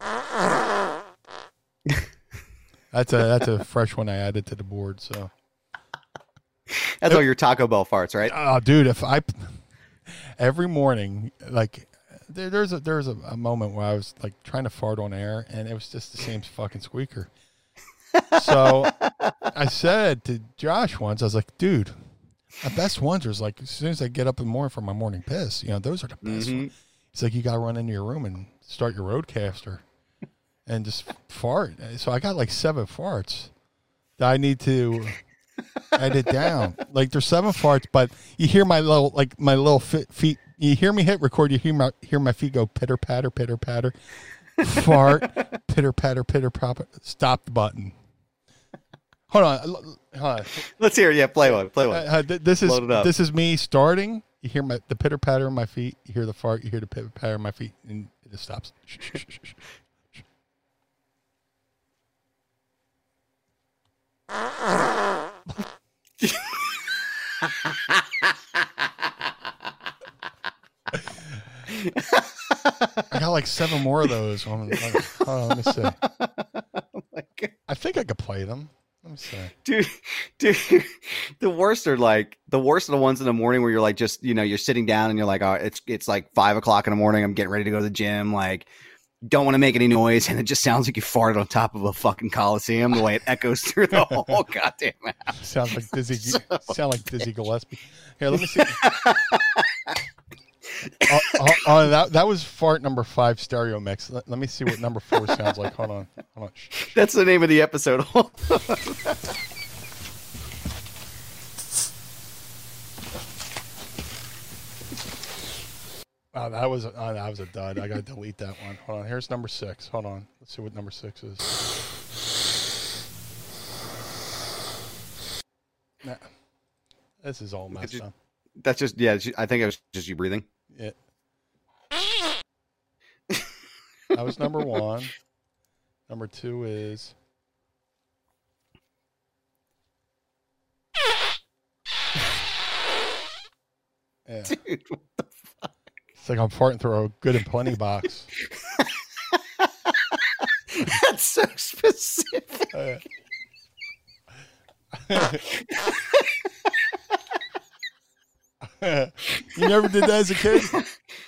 That's a that's a fresh one I added to the board. So, that's all your Taco Bell farts, right? oh, dude, if I every morning, like there, there's a there's a, a moment where I was like trying to fart on air, and it was just the same fucking squeaker. So I said to Josh once, I was like, dude, my best ones are like as soon as I get up in the morning for my morning piss, you know, those are the best Mhm. ones. He's like, you got to run into your room and start your roadcaster and just fart. So I got like seven farts that I need to edit down. Like there's seven farts, but you hear my little like my little feet. You hear me hit record. You hear my hear my feet go pitter patter, pitter patter, fart, pitter patter, pitter patter. Stop the button. Hold on, hold on. Let's hear. it. Yeah, play one. Play one. Uh, uh, this is Load it up. this is me starting. You hear my the pitter patter of my feet. You hear the fart. You hear the pitter patter of my feet, and it stops. I got like seven more of those. Hold on, oh, let me see. Oh like, I think I could play them. Let me see. dude, dude, the worst are like the worst are the ones in the morning where you're like just you know you're sitting down and you're like, oh, it's it's like five o'clock in the morning. I'm getting ready to go to the gym. Like, don't want to make any noise, and it just sounds like you farted on top of a fucking coliseum. The way it echoes through the whole goddamn house. Sounds like Dizzy. sound like Dizzy Gillespie. Here, let me see. oh, oh, oh, that that was fart number five stereo mix. Let, let me see what number four sounds like. Hold on. Hold on. That's the name of the episode. Oh, that was oh, that was a dud. I gotta delete that one. Hold on. Here's number six. Hold on. Let's see what number six is. Nah. This is all messed you- up. That's just yeah. I think it was just you breathing. Yeah. That was number one. Number two is. Yeah. Dude, It's like I'm farting through a good and plenty box. that's so specific. Uh, you never did that as a kid.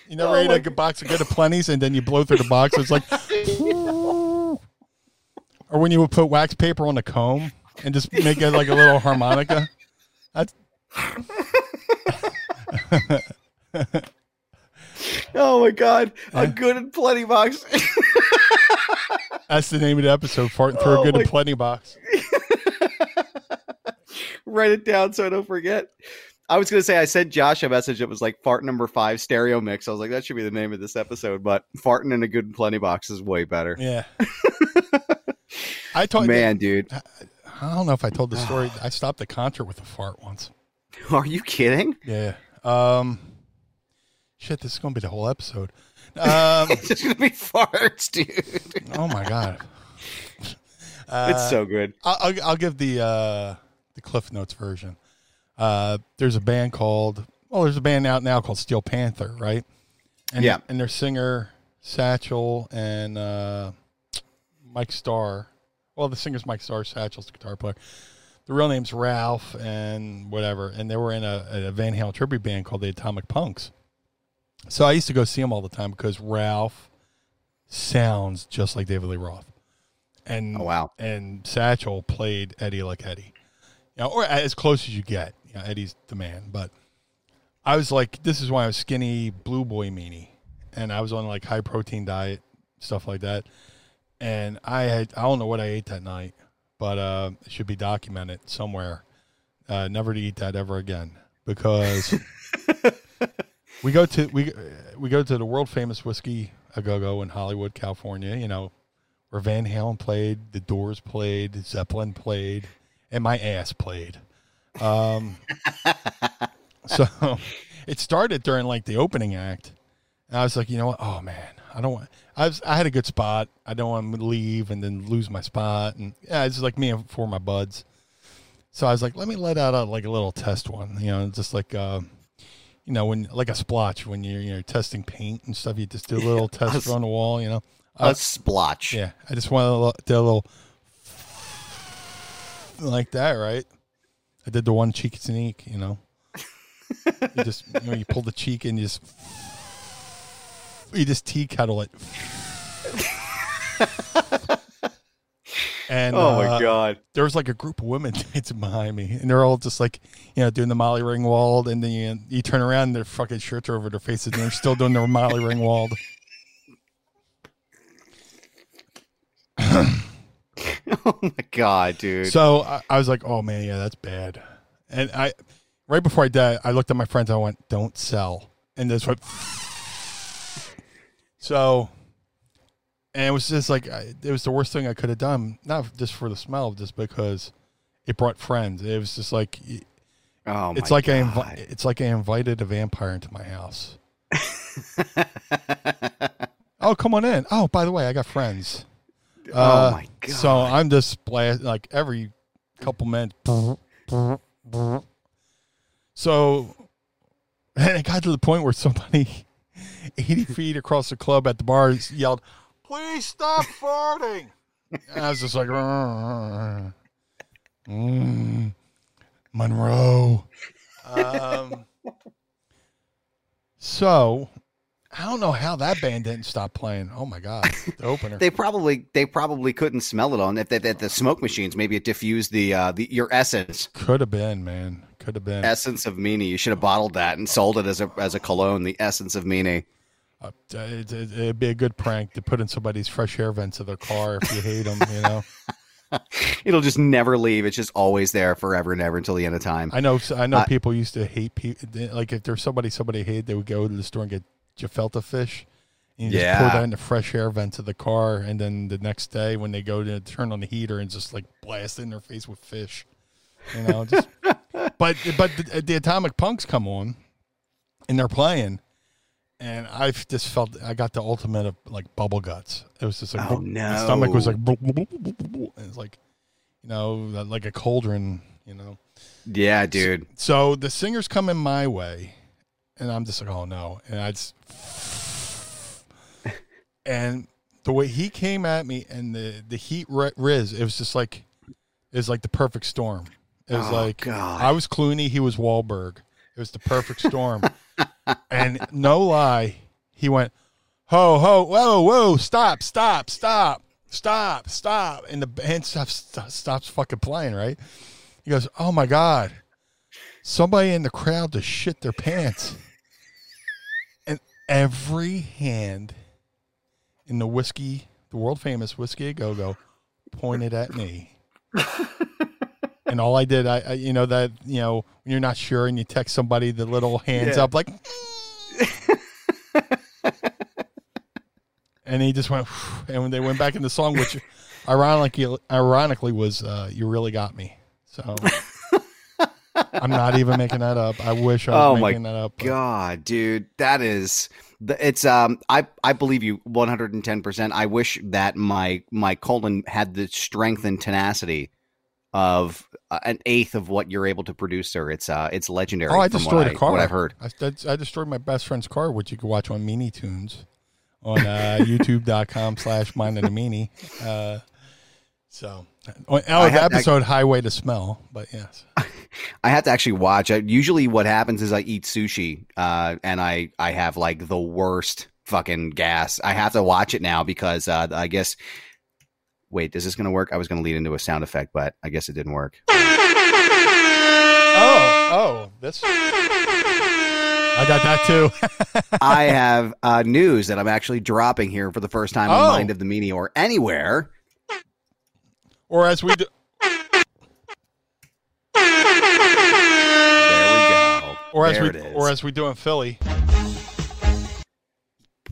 You never Oh ate like a box of good of plenties and then you blow through the box. It's like, or when you would put wax paper on a comb and just make it like a little harmonica. That's Oh my god, a good and plenty box. that's the name of the episode. Farting through Oh a good and plenty box. Write it down so I don't forget. I was gonna say I sent Josh a message that was like fart number five stereo mix. I was like, that should be the name of this episode, but farting in a good and plenty box is way better. Yeah. I told Man, dude. I don't know if I told the story. I stopped a concert with a fart once. Are you kidding? Yeah. Um. Shit, this is gonna be the whole episode. Um. It's just gonna be farts, dude. oh my god. Uh, it's so good. I'll, I'll, I'll give the uh, the Cliff Notes version. Uh, there's a band called well, there's a band out now called Steel Panther, right? And, Yeah. and their singer Satchel and uh, Mike Starr. Well, the singer's Mike Starr. Satchel's the guitar player. The real name's Ralph and whatever, and they were in a, a Van Halen tribute band called the Atomic Punks. So I used to go see them all the time because Ralph sounds just like David Lee Roth, and Oh wow. and Satchel played Eddie like Eddie, you know, or as close as you get. You know, Eddie's the man, but I was like, this is why I was skinny blue boy meanie, and I was on like high protein diet stuff like that, and I had I don't know what I ate that night, but uh, it should be documented somewhere. Uh, never to eat that ever again because we go to we we go to the world famous Whisky a Go Go in Hollywood, California. You know, where Van Halen played, the Doors played, Zeppelin played, and my ass played. Um, so it started during like the opening act, and I was like, you know what? Oh man, I don't want. I was I had a good spot. I don't want to leave and then lose my spot, and yeah, it's like me and for my buds. So I was like, let me let out a, like a little test one, you know, just like. Uh, you know, when like a splotch when you're you know testing paint and stuff, you just do a little test on the wall. You know, A splotch. yeah, I just want to do a little like that, right? I did the one cheek sneak, you know. you just you know you pull the cheek and you just you just tea kettle it. And Oh my uh, god. there was like a group of women dancing behind me, and they're all just like, you know, doing the Molly Ringwald, and then you, you turn around, and their fucking shirts are over their faces, and they're still doing the Molly Ringwald. Oh my god, dude. So I, I was like, oh man, yeah, that's bad. And I, right before I died, I looked at my friends, I went, don't sell, and this went. So, and it was just like it was the worst thing I could have done, not just for the smell, just because it brought friends. It was just like oh my it's like I invi- it's like I invited a vampire into my house. oh, come on in. Oh, by the way, I got friends. oh my uh, god. So I'm just blast like every couple minutes. So, and it got to the point where somebody 80 feet across the club at the bar yelled, "Please stop farting!" And I was just like, mm, Monroe. Um, so I don't know how that band didn't stop playing. Oh my god, the opener. they probably they probably couldn't smell it on if they, the smoke machines. Maybe it diffused the uh the your essence Could have been, man. Could have been. essence of meanie. You should have bottled that and sold it as a as a cologne. The essence of meanie. Uh, it, it, it'd be a good prank to put in somebody's fresh air vents of their car if you hate them. You know, It'll just never leave. It's just always there forever and ever until the end of time. I know. I know I- people used to hate people. Like if there's somebody somebody hated, they would go to the store and get gefilte fish. And you just pour that in the fresh air vents of the car, and then the next day when they go to turn on the heater and just like blast it in their face with fish, you know. Just, but but the, the atomic punks come on, and they're playing, and I've just felt I got the ultimate of like bubble guts. It was just like Oh, my stomach was no. like and it's like you know like a cauldron, you know. Yeah, dude. So the singers come in my way, and I'm just like, oh no, and I just, and the way he came at me and the the heat ri- riz, it was just like, it was like the perfect storm, It was Oh, like God. I was Clooney, he was Wahlberg. It was the perfect storm. and no lie, he went, ho ho, whoa whoa, stop stop stop stop stop, and the band stops stops fucking playing. Right? He goes, oh my god, somebody in the crowd to shit their pants, and every hand in the whiskey, the world famous whiskey go go, pointed at me. And all I did, I, I, you know, that you know, when you're not sure and you text somebody, the little hands Yeah. up, like, and he just went, and when they went back in the song, which ironically, ironically was, uh, "You really got me." So I'm not even making that up. I wish I was Oh my making that up. but- God, dude, that is it's um I I believe you 110%. I wish that my my colon had the strength and tenacity of uh, an eighth of what you're able to produce, sir. It's uh it's legendary Oh, I destroyed a car. what I've heard. I, I, I destroyed my best friend's car, which you can watch on Meanie Toons on uh, youtube.com slash mind of the meanie. Uh, so, oh, I the had- I- episode Highway to Smell, but yes. I have to actually watch. I, usually, what happens is I eat sushi, uh, and I I have like the worst fucking gas. I have to watch it now because uh, I guess. Wait, is this going to work? I was going to lead into a sound effect, but I guess it didn't work. Oh, oh, this. I got that too. I have uh, news that I'm actually dropping here for the first time on Oh. Mind of the Meanie or anywhere. or as we do. There we go. Or as there we, or as we do in Philly.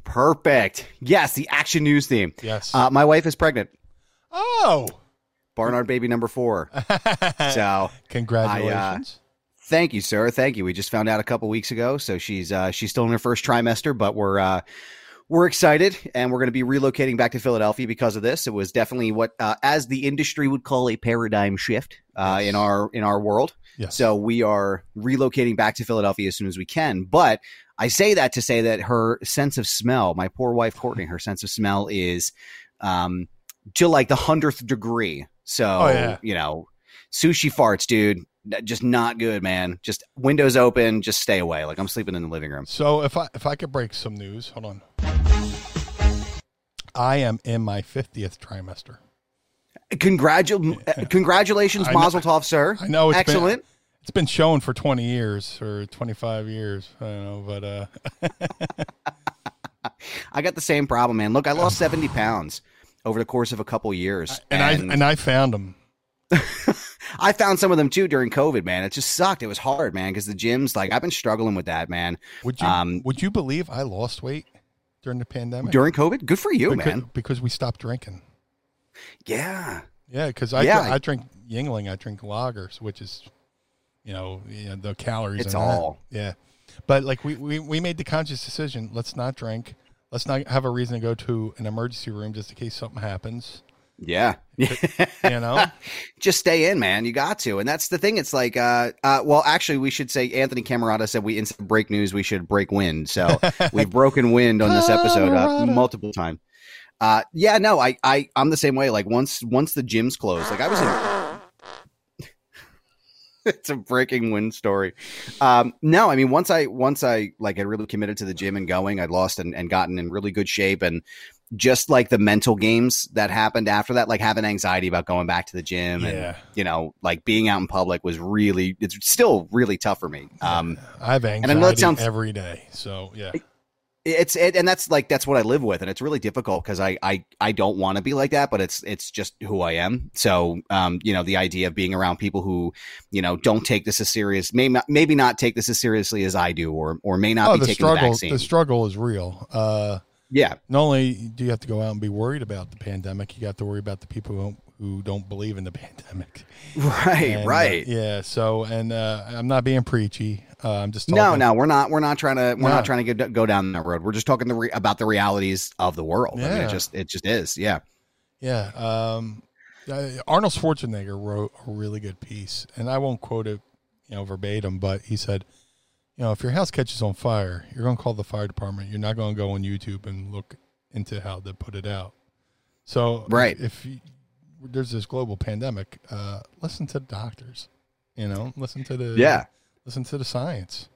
Perfect. Yes, the action news theme. Yes. Uh, my wife is pregnant. Oh, Barnard baby number four. So congratulations. Thank you, sir. Thank you. We just found out a couple weeks ago, so she's uh, she's still in her first trimester, but we're uh, we're excited, and we're going to be relocating back to Philadelphia because of this. It was definitely what, uh, as the industry would call, a paradigm shift uh, in our in our world. yes. So we are relocating back to Philadelphia as soon as we can. But I say that to say that her sense of smell, my poor wife Courtney, her sense of smell is um, to like the hundredth degree. So Oh, yeah. you know, sushi farts, dude. Just not good, man. Just windows open. Just stay away. Like I'm sleeping in the living room. So if I if I could break some news, hold on. I am in my fiftieth trimester. Congratu- uh, congratulations, Mazel Tov, sir. I know it's been- excellent. It's been shown for twenty years or twenty five years. I don't know, but uh, I got the same problem, man. Look, I lost seventy pounds over the course of a couple years, and, I and I found them. I found some of them too during COVID, man. It just sucked. It was hard, man, because the gyms, like, I've been struggling with that, man. Would you Um, Would you believe I lost weight during the pandemic During COVID, good for you, because, man. because we stopped drinking. Yeah, Yeah, because I Yeah. dr- I drink Yuengling, I drink lagers, which is you know, you know the calories. It's in that. all- yeah. But like we, we we made the conscious decision. Let's not drink. Let's not have a reason to go to an emergency room just in case something happens. yeah. You know. just stay in, man. You got to, and that's the thing. It's like, uh, uh, well, actually, we should say Anthony Camerata said we instead of break news, we should break wind. So we've broken wind on this episode uh, multiple times. Uh, yeah, no, I, I, I'm the same way. Like once, once the gyms closed, like I was in. it's a breaking wind story. Um, no, I mean once I once I like had really committed to the gym and going, I'd lost and, and gotten in really good shape and just like the mental games that happened after that, like having anxiety about going back to the gym and you know, like being out in public was really it's still really tough for me. Um I have I anxiety know that sounds- every day. So yeah. It's it, and that's like that's what I live with, and it's really difficult because I I I don't want to be like that, but it's it's just who I am. So um you know the idea of being around people who you know don't take this as serious, may not, maybe not take this as seriously as I do, or or may not Oh, be the taking the struggle. vaccine. The struggle is real. Uh, yeah, not only do you have to go out and be worried about the pandemic, you got to worry about the people who don't, who don't believe in the pandemic. right, And, uh, right. yeah. So, and uh, I'm not being preachy. Uh, I'm just No, talking. no, we're not. We're not trying to. We're No. not trying to go, go down that road. We're just talking the re- about the realities of the world. I mean, Yeah. it just it just is. Yeah. Yeah. Um, uh, Arnold Schwarzenegger wrote a really good piece, and I won't quote it, you know, verbatim, but he said, you know, if your house catches on fire, you're going to call the fire department. You're not going to go on YouTube and look into how to put it out. So, Right. if, you, there's this global pandemic, uh, listen to the doctors. You know, listen to the Yeah. listen to the science.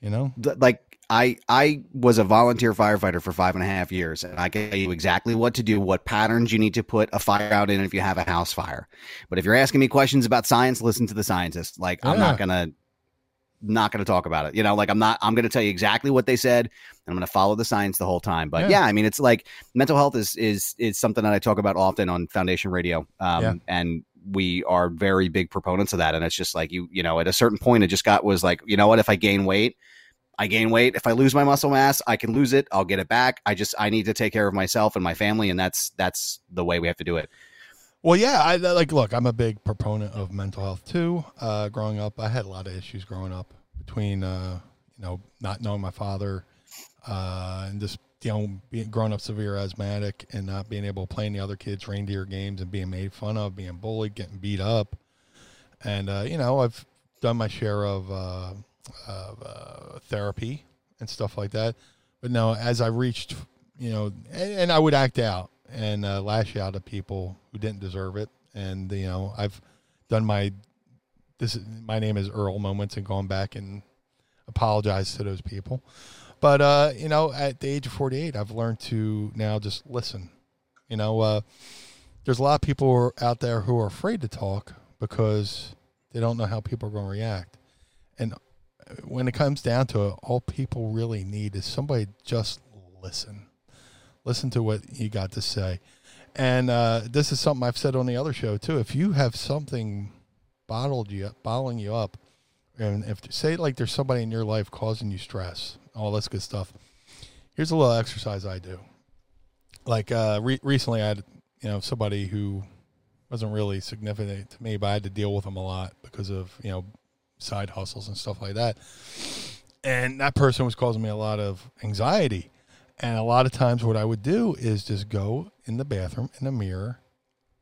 You know, like I I was a volunteer firefighter for five and a half years, and I can tell you exactly what to do, what patterns you need to put a fire out in if you have a house fire. But if you're asking me questions about science, listen to the scientists. Like I'm not gonna not gonna talk about it. You know, like I'm not I'm gonna tell you exactly what they said, and I'm gonna follow the science the whole time. But Yeah. yeah, I mean, it's like mental health is is is something that I talk about often on Foundation Radio, um, Yeah. and we are very big proponents of that. And it's just like you you know, at a certain point, it just got was like, you know what, if I gain weight. I gain weight. If I lose my muscle mass, I can lose it. I'll get it back. I just I need to take care of myself and my family, and that's that's the way we have to do it. Well, yeah, I like. Look, I'm a big proponent of mental health too. Uh, growing up, I had a lot of issues growing up between, uh, you know, not knowing my father, uh, and just you know, being growing up severe asthmatic and not being able to play any other kids' reindeer games and being made fun of, being bullied, getting beat up, and uh, you know, I've done my share of, uh, of uh, therapy and stuff like that. But now, as I reached, you know, and, and I would act out and uh, lash out at people who didn't deserve it. And you know, I've done my this. Is, my name is Earl moments and gone back and apologize to those people. But uh, you know, at the age of forty eight, I've learned to now just listen. You know, uh, there's a lot of people out there who are afraid to talk because they don't know how people are going to react. And when it comes down to it, all people really need is somebody just listen. Listen to what you got to say. And uh, this is something I've said on the other show too. If you have something bottled you bottling you up, and if say like there's somebody in your life causing you stress, all this good stuff. Here's a little exercise I do. Like uh, re- recently, I had you know somebody who wasn't really significant to me, but I had to deal with them a lot because of you know side hustles and stuff like that. And that person was causing me a lot of anxiety. And a lot of times, what I would do is just go in the bathroom in the mirror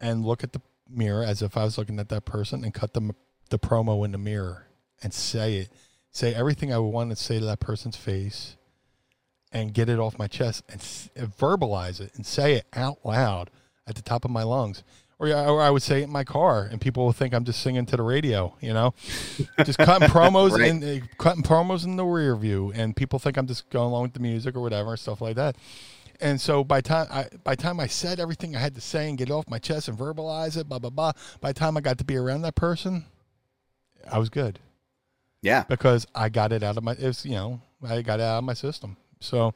and look at the mirror as if I was looking at that person and cut the, the promo in the mirror and say it. Say everything I would want to say to that person's face and get it off my chest and, s- and verbalize it and say it out loud at the top of my lungs. Or, yeah, or I would say in my car, and people will think I'm just singing to the radio. You know, just cutting promos Right. and uh, cutting promos in the rear view, and people think I'm just going along with the music or whatever, stuff like that. And so by time I by time I said everything I had to say and get it off my chest and verbalize it, blah blah blah. By the time I got to be around that person, I was good Yeah, because I got it out of my. It's you know I got it out of my system. So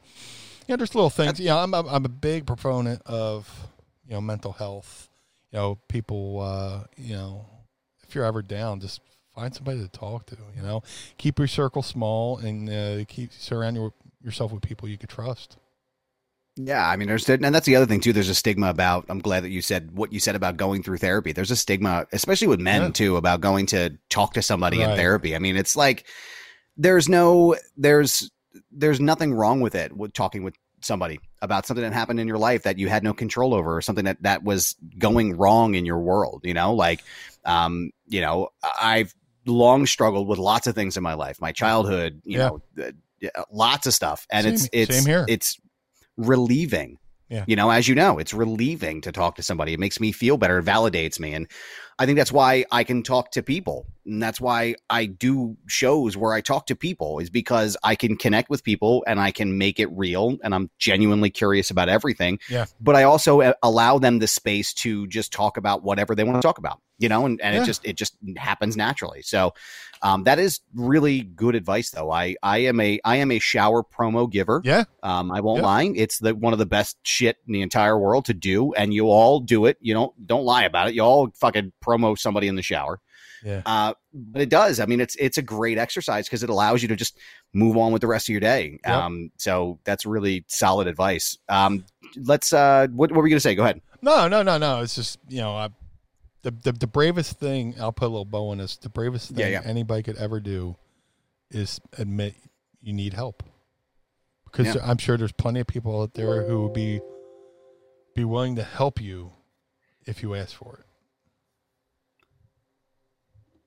yeah, there's little things. You know, I'm I'm a big proponent of you know mental health. You know, people. Uh, you know, if you're ever down, just find somebody to talk to. You know, keep your circle small and uh, keep surround your, yourself with people you could trust. Yeah, I mean, there's and that's the other thing too. There's a stigma about. I'm glad that you said what you said about going through therapy. There's a stigma, especially with men Yeah. too, about going to talk to somebody in therapy. I mean, it's like there's no there's there's nothing wrong with it with talking with somebody about something that happened in your life that you had no control over or something that that was going wrong in your world. You know, like um, you know, I've long struggled with lots of things in my life, my childhood. You Yeah. know, uh, lots of stuff, and Same- it's it's same here. it's relieving. Yeah. You know, as you know, it's relieving to talk to somebody. It makes me feel better. It validates me. And I think that's why I can talk to people. And that's why I do shows where I talk to people is because I can connect with people and I can make it real. And I'm genuinely curious about everything. Yeah. But I also uh, allow them the space to just talk about whatever they want to talk about, you know, and, and Yeah. it just, it just happens naturally. So, um, that is really good advice though. I, I am a, I am a shower promo giver. Yeah, Um, I won't Yeah. lie. It's the one of the best shit in the entire world to do, and you all do it. You don't don't lie about it. You all fucking promo somebody in the shower. Yeah. Uh, but it does. I mean, it's it's a great exercise because it allows you to just move on with the rest of your day. Yep. Um, so that's really solid advice. Um, let's. Uh, what, what were you gonna say? Go ahead. No, no, no, no. It's just you know, I, the, the the bravest thing. I'll put a little bow on this. The bravest thing Yeah, yeah. anybody could ever do is admit you need help, because Yeah. I'm sure there's plenty of people out there who would be be willing to help you if you ask for it.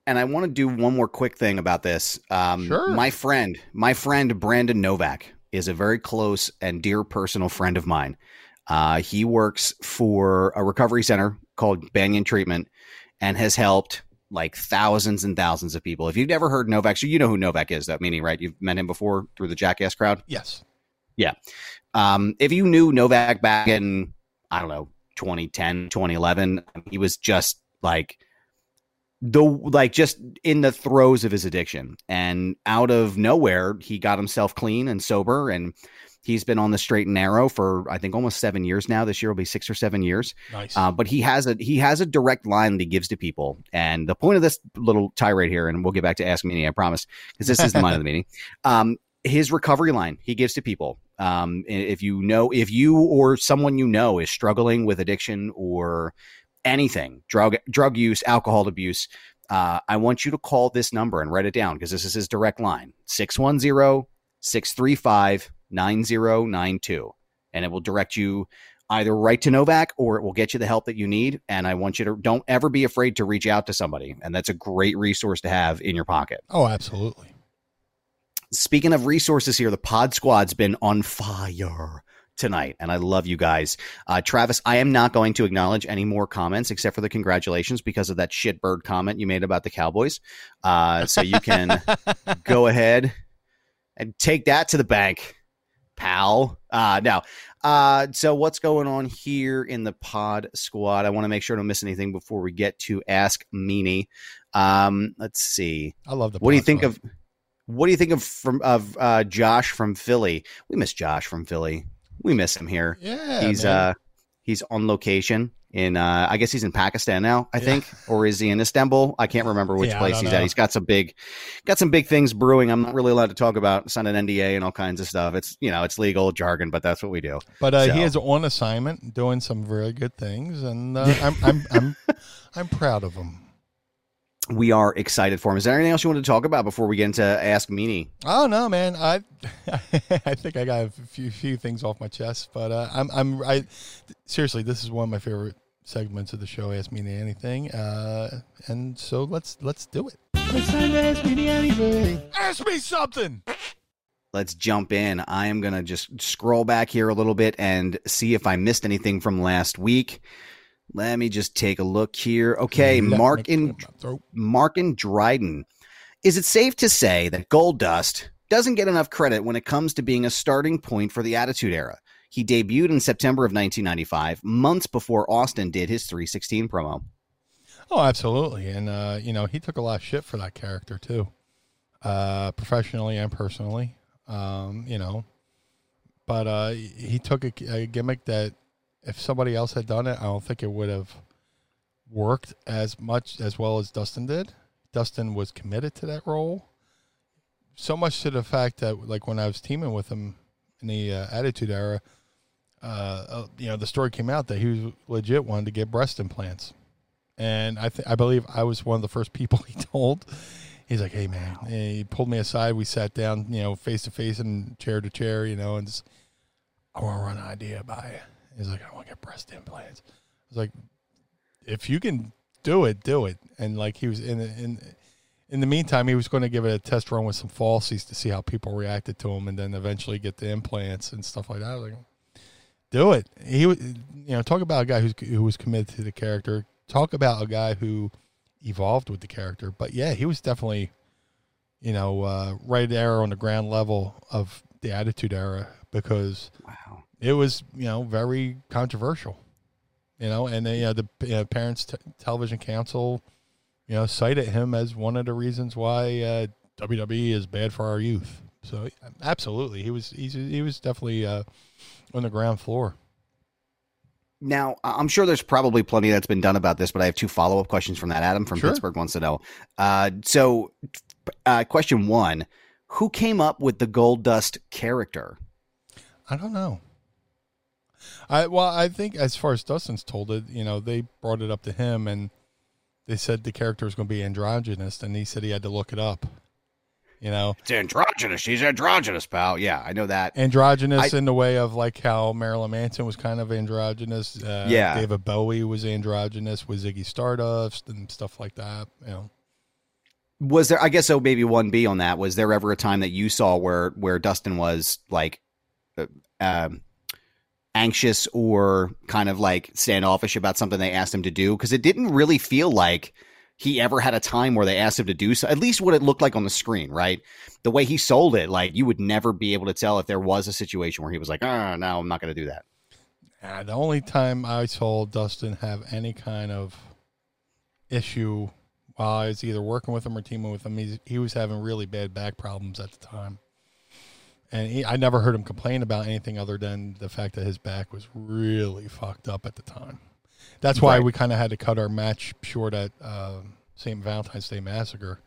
And I want to do one more quick thing about this. Um, Sure. My friend, my friend Brandon Novak is a very close and dear personal friend of mine. Uh, he works for a recovery center called Banyan Treatment and has helped like thousands and thousands of people. If you've never heard Novak, so you know who Novak is, that meaning, right? You've met him before through the Jackass crowd. Yes. Yeah. Um, if you knew Novak back in, I don't know, 2010, 2011, he was just like the like just in the throes of his addiction and out of nowhere he got himself clean and sober and he's been on the straight and narrow for i think almost seven years now. This year will be six or seven years. Nice. uh, but he has a he has a direct line that he gives to people. And the point of this little tirade here and we'll get back to ask me i promise because this is the Mind of the Meanie. Um, his recovery line he gives to people. Um, if you know if you or someone you know is struggling with addiction or anything drug drug use alcohol abuse uh, i want you to call this number and write it down because this is his direct line 610-635-9092 and it will direct you either right to novak or it will get you the help that you need and i want you to don't ever be afraid to reach out to somebody and that's a great resource to have in your pocket oh, absolutely. speaking of resources here, the Pod Squad's been on fire tonight, and I love you guys. Uh, Travis, I am not going to acknowledge any more comments except for the congratulations because of that shitbird comment you made about the Cowboys. Uh, so you can go ahead and take that to the bank, pal. Uh, now, uh, so what's going on here in the Pod Squad? I want to make sure I don't miss anything before we get to Ask Meanie. Um, let's see. I love the. What do you think squad. of? What do you think of from of uh, Josh from Philly? We miss Josh from Philly. We miss him here. Yeah, he's man. uh he's on location in uh I guess he's in Pakistan now, I Yeah. think, or is he in Istanbul? I can't remember which Yeah, place he's know. at. He's got some big got some big things brewing. I'm not really allowed to talk about sign an NDA and all kinds of stuff. It's you know, it's legal jargon, but that's what we do. But uh, So- he is on assignment, doing some very good things, and uh, I'm I'm I'm I'm proud of him. We are excited for him. Is there anything else you want to talk about before we get into Ask Meanie? Oh no, man! I I think I got a few few things off my chest, but uh, I'm I'm I seriously, this is one of my favorite segments of the show. Ask me anything, uh, and so let's let's do it. It's time to ask me anything. Ask me something. let's jump in. I am going to just scroll back here a little bit and see if I missed anything from last week. Let me just take a look here. Okay, Let Mark me in clear my throat. Mark in Dryden. Is it safe to say that Goldust doesn't get enough credit when it comes to being a starting point for the Attitude Era? He debuted in September of 1995, months before Austin did his 316 promo. Oh, absolutely, and uh, you know he took a lot of shit for that character too, uh, professionally and personally. Um, you know, but uh, he took a, a gimmick that if somebody else had done it, I don't think it would have worked as much as well as Dustin did. Dustin was committed to that role, so much to the fact that like when I was teaming with him in the uh, Attitude Era, uh, uh, you know, the story came out that he was legit wanted to get breast implants and I th- I believe I was one of the first people he told. He's like, "Hey man," he pulled me aside. We sat down, you know, face to face and chair to chair, you know, and just, I want to run an idea by you. He's like, "I want to get breast implants." I was like, "If you can do it, do it." And like he was in in in the meantime, he was going to give it a test run with some falsies to see how people reacted to him, and then eventually get the implants and stuff like that. I was like, do it. He, was- you know, talk about a guy who's who was committed to the character. Talk about a guy who evolved with the character. But yeah, he was definitely, you know, uh, right there on the ground level of the Attitude Era because Wow. it was, you know, very controversial. You know, and then, you know, the you know, Parents T- Television Council, you know, cited him as one of the reasons why uh, WWE is bad for our youth. So absolutely, he was he's, he was definitely uh, on the ground floor. Now, I'm sure there's probably plenty that's been done about this, but I have two follow up questions from that. Adam from Sure. Pittsburgh wants to know. Uh, so, uh, question one Who came up with the Goldust character? I don't know. I well, I think as far as Dustin's told it, you know, they brought it up to him and they said the character was going to be androgynous, and he said he had to look it up. You know, It's androgynous. He's androgynous, pal. Yeah, I know that. androgynous I- in the way of like how Marilyn Manson was kind of androgynous. Uh, Yeah. David Bowie was androgynous with Ziggy Stardust and stuff like that. You know, Was there? I guess so. Maybe one B on that. Was there ever a time that you saw where where Dustin was like, uh, um, anxious or kind of like standoffish about something they asked him to do? Because it didn't really feel like he ever had a time where they asked him to do so. At least what it looked like on the screen, right? The way he sold it, like you would never be able to tell if there was a situation where he was like, "Ah, no, I'm not going to do that." Uh, the only time I saw Dustin have any kind of issue while I was either working with him or teaming with him, he, he was having really bad back problems at the time. And he, I never heard him complain about anything other than the fact that his back was really fucked up at the time. That's why Right. we kind of had to cut our match short at uh, St. Valentine's Day Massacre.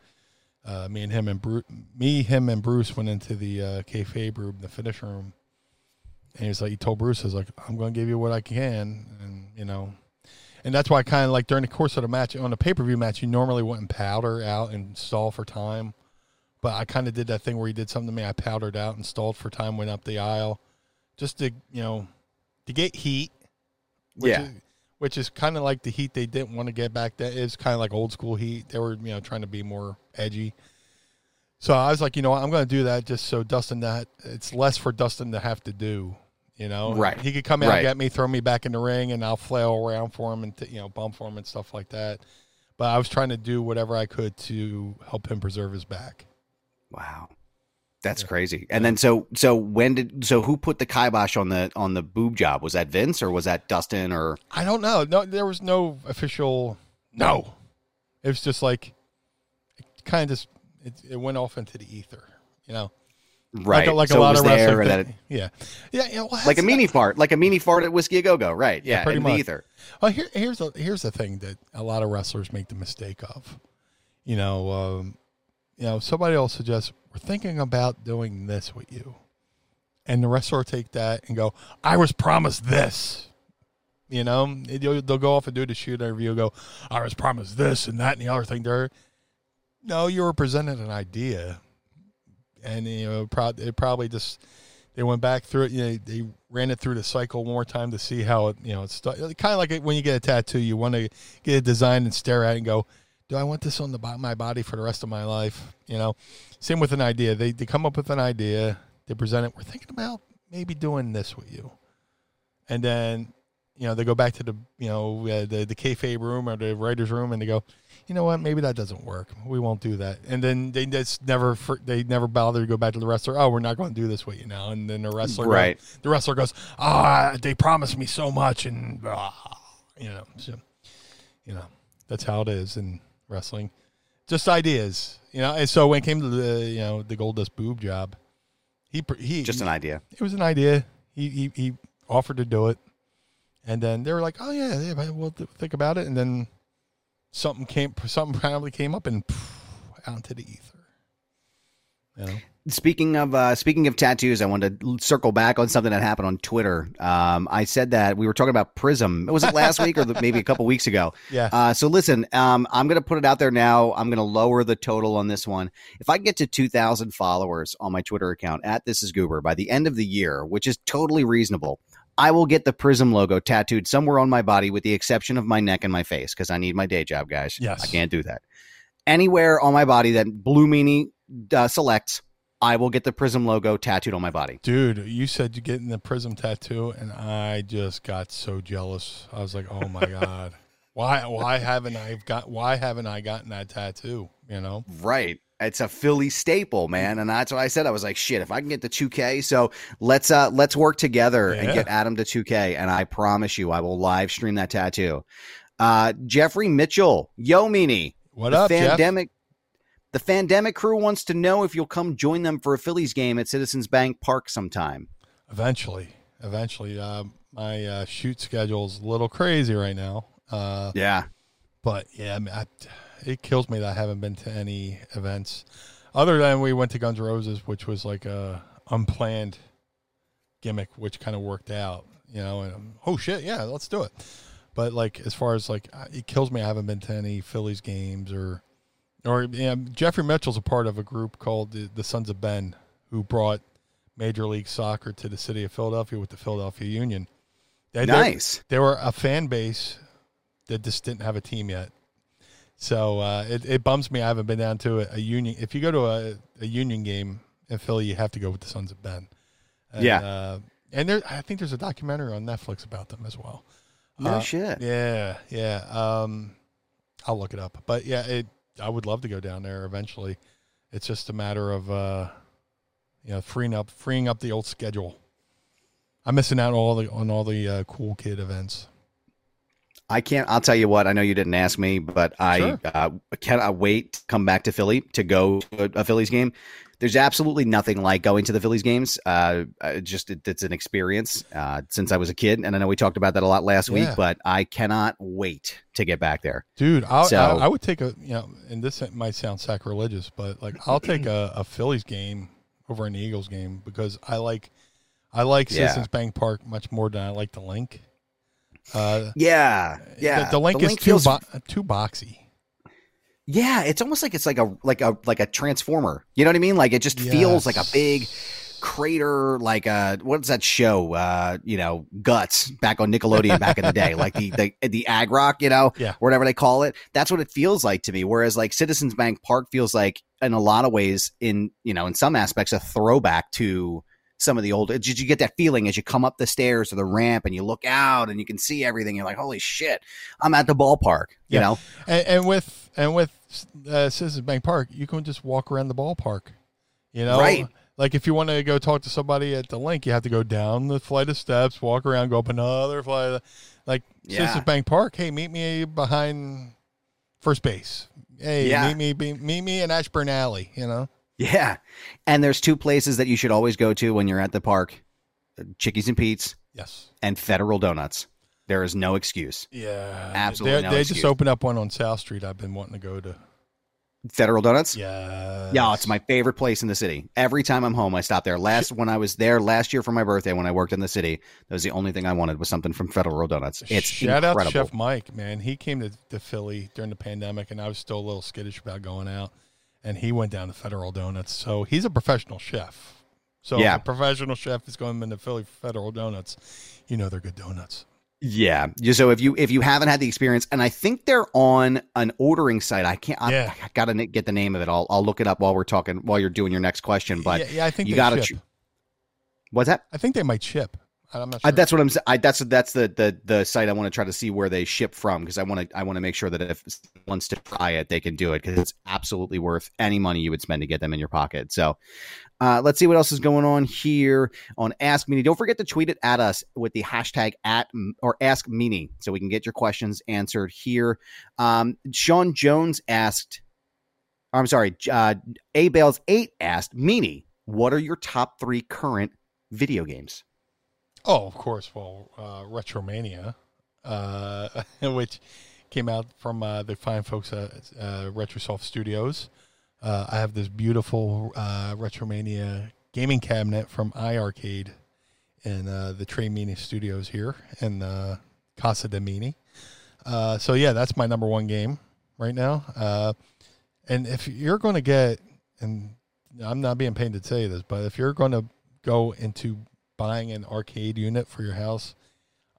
Uh, me and him and Bruce, me, him and Bruce went into the uh, kayfabe room, the finish room, and he was like, he told Bruce, "I was like, I'm going to give you what I can," and you know, and that's why kind of like during the course of the match on a pay per view match, you normally wouldn't powder out and stall for time, but I kind of did that thing where he did something to me. I powdered out and stalled for time, went up the aisle, just to you know, to get heat. Yeah. is, which is kind of like the heat they didn't want to get back. That is kind of like old school heat. They were you know trying to be more edgy. So I was like, you know, what, I'm going to do that just so Dustin that it's less for Dustin to have to do. You know, Right. He could come out Right. and get me, throw me back in the ring, and I'll flail around for him and t- you know bump for him and stuff like that. But I was trying to do whatever I could to help him preserve his back. Wow. That's crazy. And then so so when did so who put the kibosh on the on the boob job? Was that Vince or was that Dustin or I don't know. No, there was no official. No, it was just like it kind of just it, it went off into the ether. You know, right? Like, a- like so a lot of there that it- yeah, yeah, yeah. Well, like a mini fart, like a mini fart at Whisky a Go Go, right? Yeah, pretty in much. the ether. Well, here, here's the here's the thing that a lot of wrestlers make the mistake of. You know, um, you know, somebody will suggest we're thinking about doing this with you, and the wrestler take that and go, "I was promised this." You know, It- they'll go off and do the shoot interview. Go, "I was promised this and that and the other thing." There, no, you were presented an idea, and you know, it probably just they went back through it. You know, they ran it through the cycle one more time to see how it, you know, it's kind of like when you get a tattoo, you want to get a design and stare at it and go, "Do I want this on the my body for the rest of my life?" You know, same with an idea. They they come up with an idea, they present it. We're thinking about maybe doing this with you, and then you know they go back to the you know uh, the the kayfabe room or the writers room and they go, you know what, maybe that doesn't work. We won't do that. And then they just never they never bother to go back to the wrestler. Oh, we're not going to do this with you now. And then the wrestler Right. goes, the wrestler goes, ah, they promised me so much, and ah, you know, so, you know, that's how it is in wrestling. Just ideas, you know. And so when it came to the you know the Goldust boob job, he he Just an idea. it was an idea. He, he he offered to do it, and then they were like, "Oh yeah, yeah, but we'll th- think about it." And then something came, something probably came up and out into the ether. You know, Speaking of uh, speaking of tattoos, I wanted to circle back on something that happened on Twitter. Um, I said that we were talking about Prism. Was it last week or the, maybe a couple weeks ago? yeah, Uh, so listen, um, I'm going to put it out there now. I'm going to lower the total on this one. If I get to 2,000 followers on my Twitter account at This Is Goober by the end of the year, which is totally reasonable, I will get the Prism logo tattooed somewhere on my body, with the exception of my neck and my face, because I need my day job, guys. Yes. I can't do that. Anywhere on my body that Blue Meanie uh, selects, I will get the Prism logo tattooed on my body. dude, you said you getting the prism tattoo, and I just got so jealous. I was like, "Oh my god, why why haven't I got why haven't I gotten that tattoo?" You know, Right. It's a Philly staple, man, and that's what I said. I was like, "Shit, if I can get the 2K, so let's uh let's work together and get Adam to 2K." And I promise you, I will live stream that tattoo. Uh, Jeffrey Mitchell, Yo Meanie, what the up, Jeff? The Fandemic crew wants to know if you'll come join them for a Phillies game at Citizens Bank Park sometime. Eventually, eventually, uh, my uh, shoot schedule's a little crazy right now. Uh, Yeah, But yeah, I mean, I, it kills me that I haven't been to any events other than we went to Guns Roses, which was like a unplanned gimmick, which kind of worked out, you know. And um, oh shit, yeah, let's do it. But like as far as like it kills me, I haven't been to any Phillies games or or yeah, Jeffrey Mitchell's a part of a group called the, the Sons of Ben, who brought Major League Soccer to the city of Philadelphia with the Philadelphia Union. They, they- nice. they were a fan base that just didn't have a team yet. So uh, it, it bums me I haven't been down to a, a union. If you go to a, a union game in Philly, you have to go with the Sons of Ben. And, Yeah. uh, and there, I think there's a documentary on Netflix about them as well. No Uh, shit. Yeah, yeah. Um, I'll look it up. But yeah, it. I would love to go down there eventually. It's just a matter of uh, you know freeing up freeing up the old schedule. I'm missing out on all the on all the uh, cool kid events. I can't. I'll tell you what. I know you didn't ask me, but I Sure. uh, cannot wait to come back to Philly to go to a, a Phillies game. There's absolutely nothing like going to the Phillies games. Uh, uh, just it, it's an experience uh, since I was a kid, and I know we talked about that a lot last Yeah. week. But I cannot wait to get back there. Dude, I'll, So- I, I would take a you know, and this might sound sacrilegious, but like I'll take a, a Phillies game over an Eagles game because I like I like Yeah. Citizens Bank Park much more than I like the Linc. Uh, Yeah, yeah. the, the Linc is too feels- bo- too boxy. Yeah, it's almost like it's like a like a like a transformer. You know what I mean? Like it just feels like a big crater, like a what's that show? Uh, you know, Guts back on Nickelodeon back in the day, like the the the Aggro Crag, you know, Yeah. whatever they call it. That's what it feels like to me. Whereas like Citizens Bank Park feels like in a lot of ways, in you know, in some aspects, a throwback to some of the old. Did you get that feeling as you come up the stairs or the ramp and you look out and you can see everything? You're like, holy shit, I'm at the ballpark. You Yeah. know. And, and with and with uh, Citizens Bank Park, you can just walk around the ballpark. You know, Right. Like if you want to go talk to somebody at the Linc, you have to go down the flight of steps, walk around, go up another flight. Of, like Yeah. Citizens Bank Park, hey, meet me behind first base. Hey, Yeah. meet me, be, meet me in Ashburn Alley. You know, Yeah. And there's two places that you should always go to when you're at the park Chickies and Pete's yes, and Federal Donuts. There is no excuse. yeah, Absolutely They, no they excuse. just opened up one on South Street. I've been wanting to go to. Federal Donuts? Yeah, Yeah, it's my favorite place in the city. Every time I'm home, I stop there. Last when I was there last year for my birthday, when I worked in the city, that was the only thing I wanted was something from Federal Donuts. It's Shout incredible. out to Chef Mike, man. He came to, to Philly during the pandemic, and I was still a little skittish about going out. And he went down to Federal Donuts. So he's a professional chef. So Yeah. a professional chef is going into Philly for Federal Donuts, you know they're good donuts. Yeah. So if you if you haven't had the experience, and I think they're on an ordering site. I can't. I, Yeah. I gotta get the name of it. I'll I'll look it up while we're talking while you're doing your next question. But yeah, yeah, I think you they gotta. ship. ch- What's that? I think they might ship. I'm not sure. that's what I'm. s- I, that's that's the the the site I want to try to see where they ship from because I want to I want to make sure that if someone wants to try it, they can do it because it's absolutely worth any money you would spend to get them in your pocket. So, uh, let's see what else is going on here on Ask Meanie. Don't forget to tweet it at us with the hashtag at or Ask Meanie so we can get your questions answered here. Um, Sean Jones asked. I'm sorry. Uh, A Bales eight asked Meanie, what are your top three current video games? Oh, of course. Well, uh, Retromania, uh, which came out from uh, the fine folks at uh, RetroSoft Studios. Uh, I have this beautiful uh, Retromania gaming cabinet from iArcade in the Trey Meanie Studios here in Casa de Meanie. Uh, so yeah, that's my number one game right now. And if you're going to get, and I'm not being paid to say this, but if you're going to go into buying an arcade unit for your house,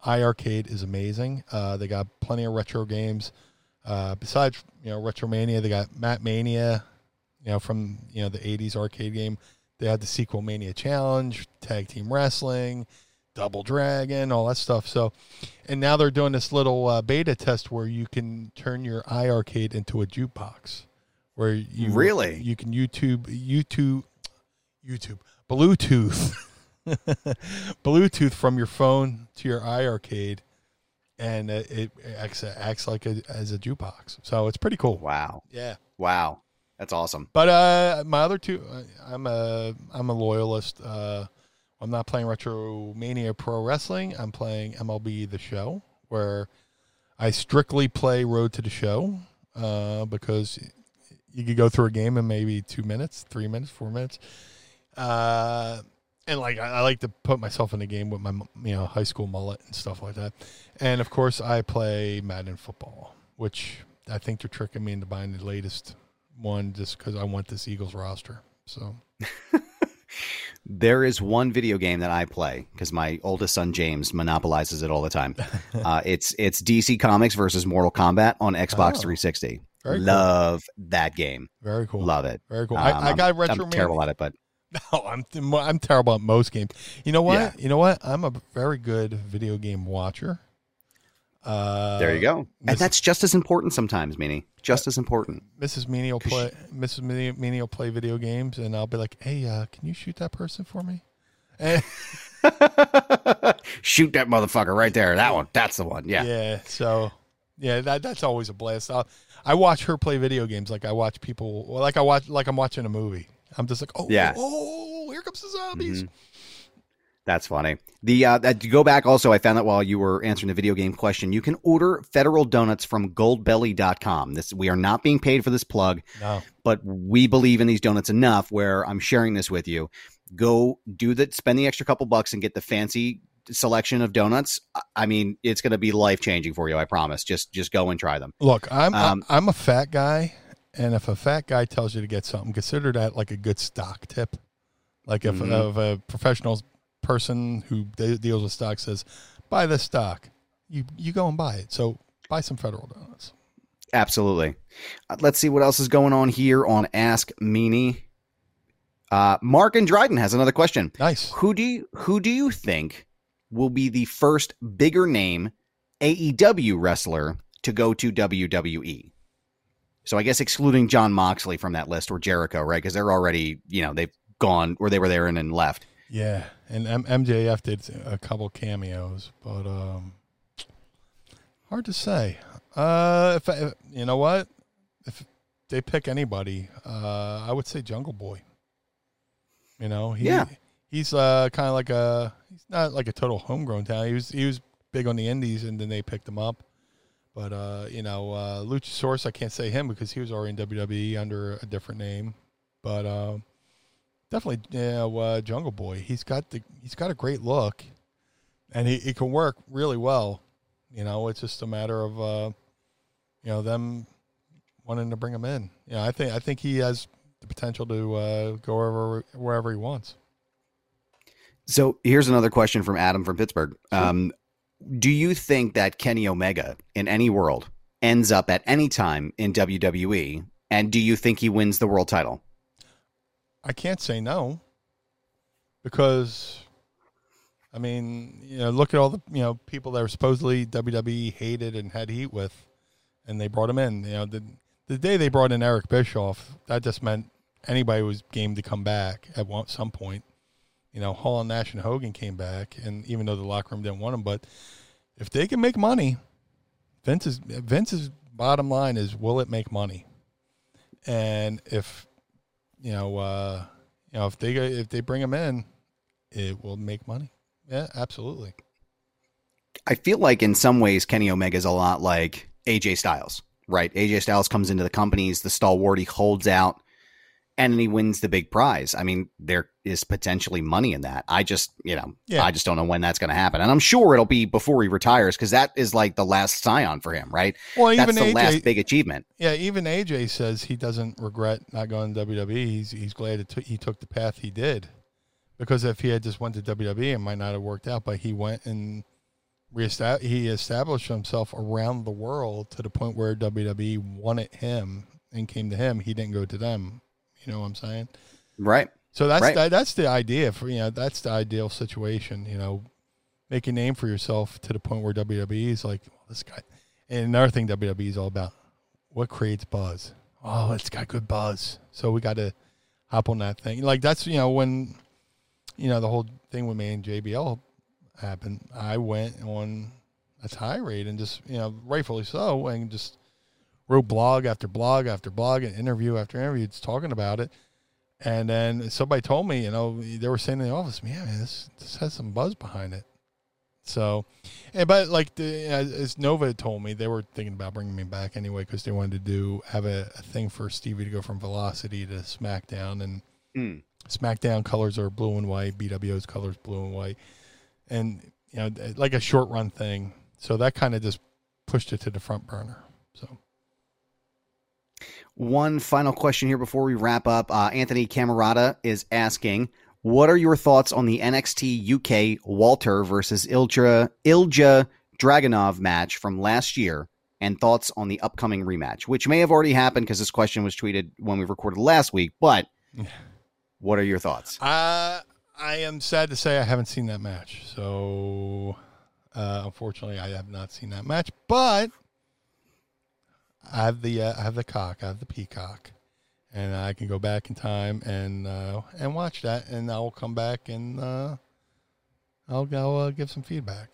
iArcade is amazing. Uh, they got plenty of retro games. Uh, besides, you know, Retromania, they got Mat Mania, you know, from you know the '80s arcade game. They had the sequel Mania Challenge, Tag Team Wrestling, Double Dragon, all that stuff. So, and now they're doing this little uh, beta test where you can turn your iArcade into a jukebox, where you Really? you can YouTube YouTube YouTube Bluetooth Bluetooth from your phone to your iArcade, and it, it acts, acts like a, as a jukebox. So it's pretty cool. Wow. Yeah. Wow. That's awesome. But uh, my other two, I'm a I'm a loyalist. Uh, I'm not playing Retro Mania Pro Wrestling. I'm playing MLB The Show, where I strictly play Road to the Show uh, because you could go through a game in maybe two minutes, three minutes, four minutes. Uh, and like I, I like to put myself in the game with my you know high school mullet and stuff like that. And of course, I play Madden football, which I think they're tricking me into buying the latest one just because I want this Eagles roster. So There is one video game that I play because my oldest son James monopolizes it all the time. uh, it's it's DC Comics versus Mortal Kombat on Xbox Oh. 360. Very cool. Love that game. very cool. Love it. Very cool. Um, I, I got I'm- retro. I'm terrible at it, but No, I'm I'm terrible at most games. You know what? Yeah. You know what? I'm a very good video game watcher. Uh, there you go. Miss- and that's just as important sometimes, Meanie. Just as important. Mrs. Meanie will play. Mrs. Meanie, Meanie will play video games, and I'll be like, "Hey, uh, can you shoot that person for me?" And, Shoot that motherfucker right there. That one. That's the one. Yeah. yeah. So, yeah, that that's always a blast. I'll, I watch her play video games like I watch people. Like I watch like I'm watching a movie. I'm just like, oh, Yeah. oh, here comes the zombies. Mhm. That's funny. The uh, uh, to go back also, I found that while you were answering the video game question, you can order federal donuts from goldbelly.com. This we are not being paid for this plug, No, but we believe in these donuts enough where I'm sharing this with you. Go do that, spend the extra couple bucks and get the fancy selection of donuts. I- I mean, it's going to be life changing for you. I promise. Just just go and try them. look, I'm Um, I'm a fat guy, and if a fat guy tells you to get something, consider that like a good stock tip. Like if, Mhm. if a professional person who de- deals with stock says, "Buy this stock," you you go and buy it. So buy some Federal Donuts. Absolutely. Uh, let's see what else is going on here on Ask Meanie. Uh, Mark and Dryden has another question. Nice. Who do you who do you think will be the first bigger name AEW wrestler to go to WWE? So I guess excluding Jon Moxley from that list or Jericho, right? Because they're already, you know, they've gone or they were there and then left. Yeah, and M- MJF did a couple cameos, but um, hard to say. Uh, if, if you know what, if they pick anybody, uh, I would say Jungle Boy. You know, he, Yeah. he's uh kind of like a he's not like a total homegrown talent. He was he was big on the Indies, and then they picked him up. But uh, you know, uh, Luchasaurus, I can't say him because he was already in WWE under a different name. But um, definitely, yeah, uh, Jungle Boy. He's got the he's got a great look, and he, he can work really well. You know, it's just a matter of uh, you know them wanting to bring him in. Yeah, I think I think he has the potential to uh, go wherever wherever he wants. So here's another question from Adam from Pittsburgh. Um, do you think that Kenny Omega in any world ends up at any time in WWE? And do you think he wins the world title? I can't say no because I mean, you know, look at all the you know people that were supposedly WWE hated and had heat with, and they brought him in. You know, the the day they brought in Eric Bischoff, that just meant anybody was game to come back at one, some point. You know, Hall and Nash and Hogan came back, and even though the locker room didn't want them, but if they can make money, Vince's Vince's bottom line is, will it make money? And if you know, uh, you know, if they if they bring him in, it will make money. Yeah, absolutely. I feel like in some ways Kenny Omega is a lot like AJ Styles, right? AJ Styles comes into the companies, the stalwart, he holds out, and he wins the big prize. I mean, there is potentially money in that. I just, you know, Yeah. I just don't know when that's going to happen, and I'm sure it'll be before he retires because that is like the last scion for him, right? Well, That's even the AJ, last big achievement. yeah, even AJ says he doesn't regret not going to WWE. He's he's glad it took, he took the path he did, because if he had just went to WWE, it might not have worked out. But he went and reestab- he established himself around the world to the point where WWE wanted him and came to him. He didn't go to them. You know what I'm saying? Right. So that's Right. that, that's the idea for you know that's the ideal situation. You know, make a name for yourself to the point where WWE is like well, this guy. And another thing WWE is all about: what creates buzz. Oh, it's got good buzz, so we got to hop on that thing. Like that's you know when you know the whole thing with me and JBL happened. I went on a tirade and just you know rightfully so, and just wrote blog after blog after blog and interview after interview, just talking about it. And then somebody told me, you know, they were saying in the office, "Yeah, man, this this has some buzz behind it." So, and, but like the, as, as Nova told me, they were thinking about bringing me back anyway because they wanted to do have a, a thing for Stevie to go from Velocity to SmackDown, and Mm. SmackDown colors are blue and white, BWO's colors blue and white, and you know, like a short run thing. So that kind of just pushed it to the front burner. So. One final question here before we wrap up. Uh, Anthony Camerata is asking, "What are your thoughts on the NXT UK Walter versus Ilja Ilja Dragunov match from last year, and thoughts on the upcoming rematch, which may have already happened because this question was tweeted when we recorded last week? But what are your thoughts? Uh, I am sad to say I haven't seen that match. So Uh, unfortunately, I have not seen that match, but I have the uh, I have the cock, I have the peacock, and I can go back in time and uh, and watch that, and I will come back and uh, I'll I'll uh, give some feedback.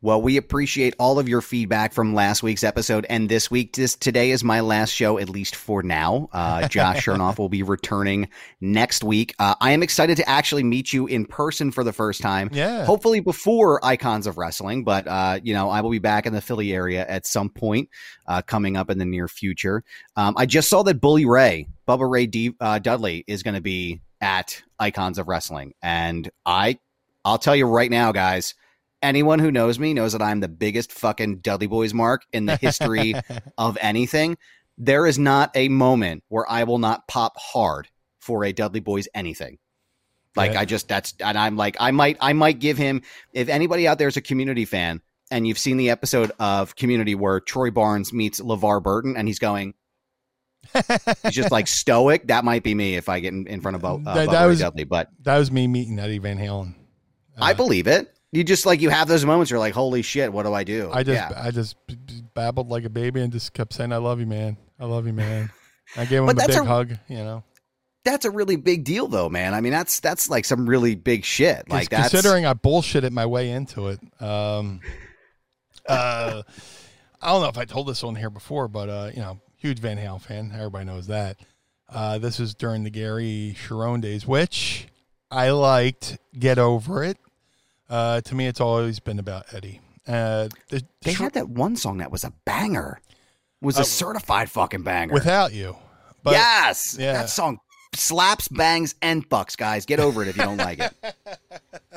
Well, we appreciate all of your feedback from last week's episode and this week. This today is my last show, at least for now. Uh, Josh Shernoff will be returning next week. Uh, I am excited to actually meet you in person for the first time. Yeah. Hopefully before Icons of Wrestling, but uh, you know I will be back in the Philly area at some point uh, coming up in the near future. Um, I just saw that Bully Ray, Bubba Ray D, uh, Dudley, is going to be at Icons of Wrestling, and I, I'll tell you right now, guys anyone who knows me knows that I'm the biggest fucking Dudley Boyz mark in the history of anything. There is not a moment where I will not pop hard for a Dudley Boyz anything. Like Yeah. I just that's and I'm like I might I might give him if anybody out there is a community fan and you've seen the episode of Community where Troy Barnes meets LeVar Burton and he's going he's just like stoic. That might be me if I get in, in front of Bo, uh, That- that was- Dudley. But That was me meeting Eddie Van Halen. I Uh, believe it. You just like you have those moments. You're like, holy shit, what do I do? I just yeah. I just babbled like a baby and just kept saying I love you, man. I love you, man. I gave him a big a- hug. You know, that's a really big deal though, man. I mean, that's that's like some really big shit. Like that's considering I bullshitted my way into it. Um, uh, I don't know if I told this on here before, but uh, you know, huge Van Halen fan. Everybody knows that. Uh, this was during the Gary Cherone days, which I liked. Get over it. Uh, to me, it's always been about Eddie. Uh, the, the they had that one song that was a banger. Was a Uh, certified fucking banger. without you, but yes, yeah. that song slaps, bangs, and fucks, guys. Get over it if you don't like it.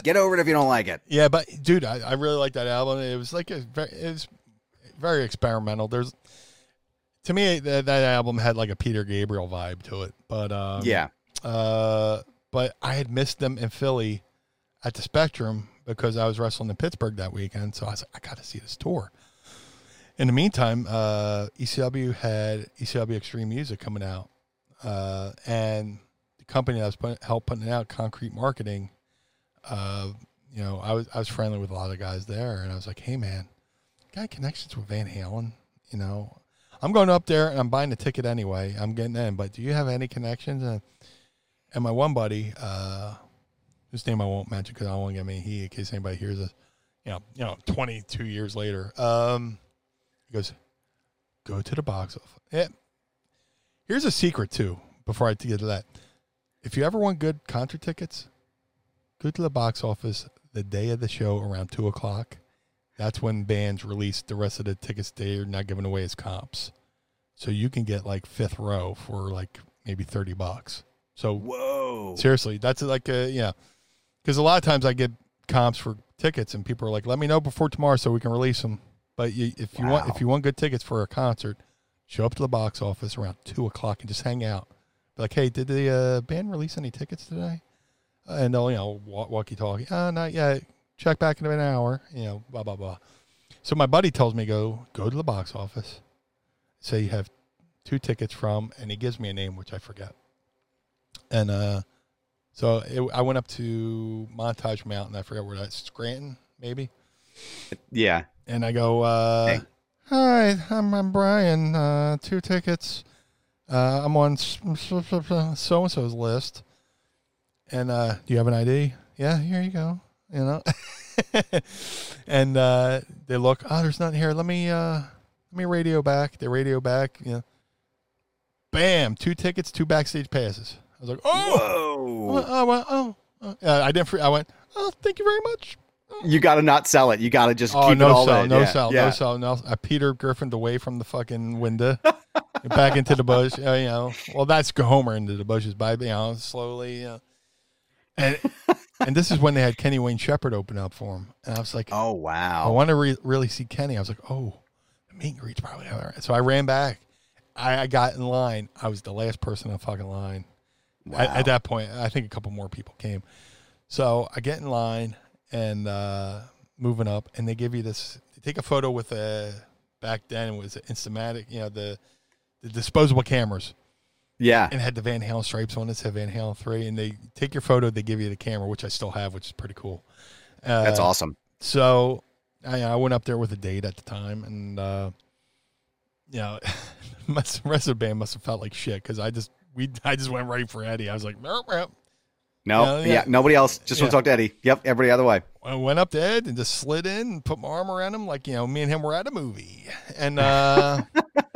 Get over it if you don't like it. Yeah, but dude, I, I really like that album. It was like a very, it was very experimental. There's to me that, that album had like a Peter Gabriel vibe to it. But um, yeah, uh, but I had missed them in Philly at the Spectrum because I was wrestling in Pittsburgh that weekend. So I was like, I got to see this tour. In the meantime, uh, ECW had ECW Extreme Music coming out, uh, and the company that was put, helped putting out, Concrete Marketing. Uh, you know, I was I was friendly with a lot of guys there, and I was like, "Hey, man, got connections with Van Halen? You know, I'm going up there and I'm buying the ticket anyway. I'm getting in, but do you have any connections?" And, and my one buddy, uh, whose name I won't mention because I don't want to get me he in case anybody hears this. You know, you know, 22 years later, um, he goes, "Go to the box office." Yeah. Here's a secret too. Before I get to that, if you ever want good concert tickets, go to the box office the day of the show around two o'clock. That's when bands release the rest of the tickets they're not giving away as comps. So you can get like fifth row for like maybe thirty bucks. So whoa, seriously, that's like a yeah. Because a lot of times I get comps for tickets, and people are like, "Let me know before tomorrow so we can release them." But you, if you want, if you want good tickets for a concert, show up to the box office around two o'clock and just hang out. Be like, hey, did the uh, band release any tickets today? Uh, and they'll you know walkie talkie. Uh, not yet. Check back in an hour. You know, blah blah blah. So my buddy tells me go go to the box office, say you have two tickets from, and he gives me a name which I forget. And uh, so it, I went up to Montage Mountain. I forget where that's Scranton, maybe. yeah. And I go, uh, Hey. "Hi, I'm, I'm Brian. Uh, two tickets. Uh, I'm on so and so's list. And uh, do you have an ID? Yeah, here you go. You know. and uh, they look. Oh, there's nothing here. Let me uh, let me radio back. They radio back. You know. Bam! Two tickets, two backstage passes. I was like, oh, Whoa. oh, well, oh. Uh, I didn't. Free, I went. Oh, thank you very much. You got to not sell it. You got to just Oh keep no it all sell, in. no yeah. sell, yeah. no sell, no. sell. I Peter Griffin away from the fucking window, back into the bush. Uh, you know, well that's Homer into the bushes by you know slowly. Uh, and and this is when they had Kenny Wayne Shepherd open up for him, and I was like, Oh wow, I want to re- really see Kenny. I was like, oh, the meet and greet's probably all right. So I ran back. I, I got in line. I was the last person in the fucking line. At, Wow. at that point, I think a couple more people came. So I get in line and uh, moving up, and they give you this. They take a photo with a back then it was Instamatic, you know, the the disposable cameras, yeah. and had the Van Halen stripes on it. Said Van Halen three, and they take your photo. They give you the camera, which I still have, which is pretty cool. Uh, That's awesome. So I, I went up there with a date at the time, and uh, you know, the rest of the band must have felt like shit because I just we I just went right for Eddie. I was like, "Merp, merp." No, Yeah, yeah, yeah. nobody else. Just want to talk to Eddie. Yep, everybody other way. I went up to Ed and just slid in and put my arm around him like you know me and him were at a movie, and uh,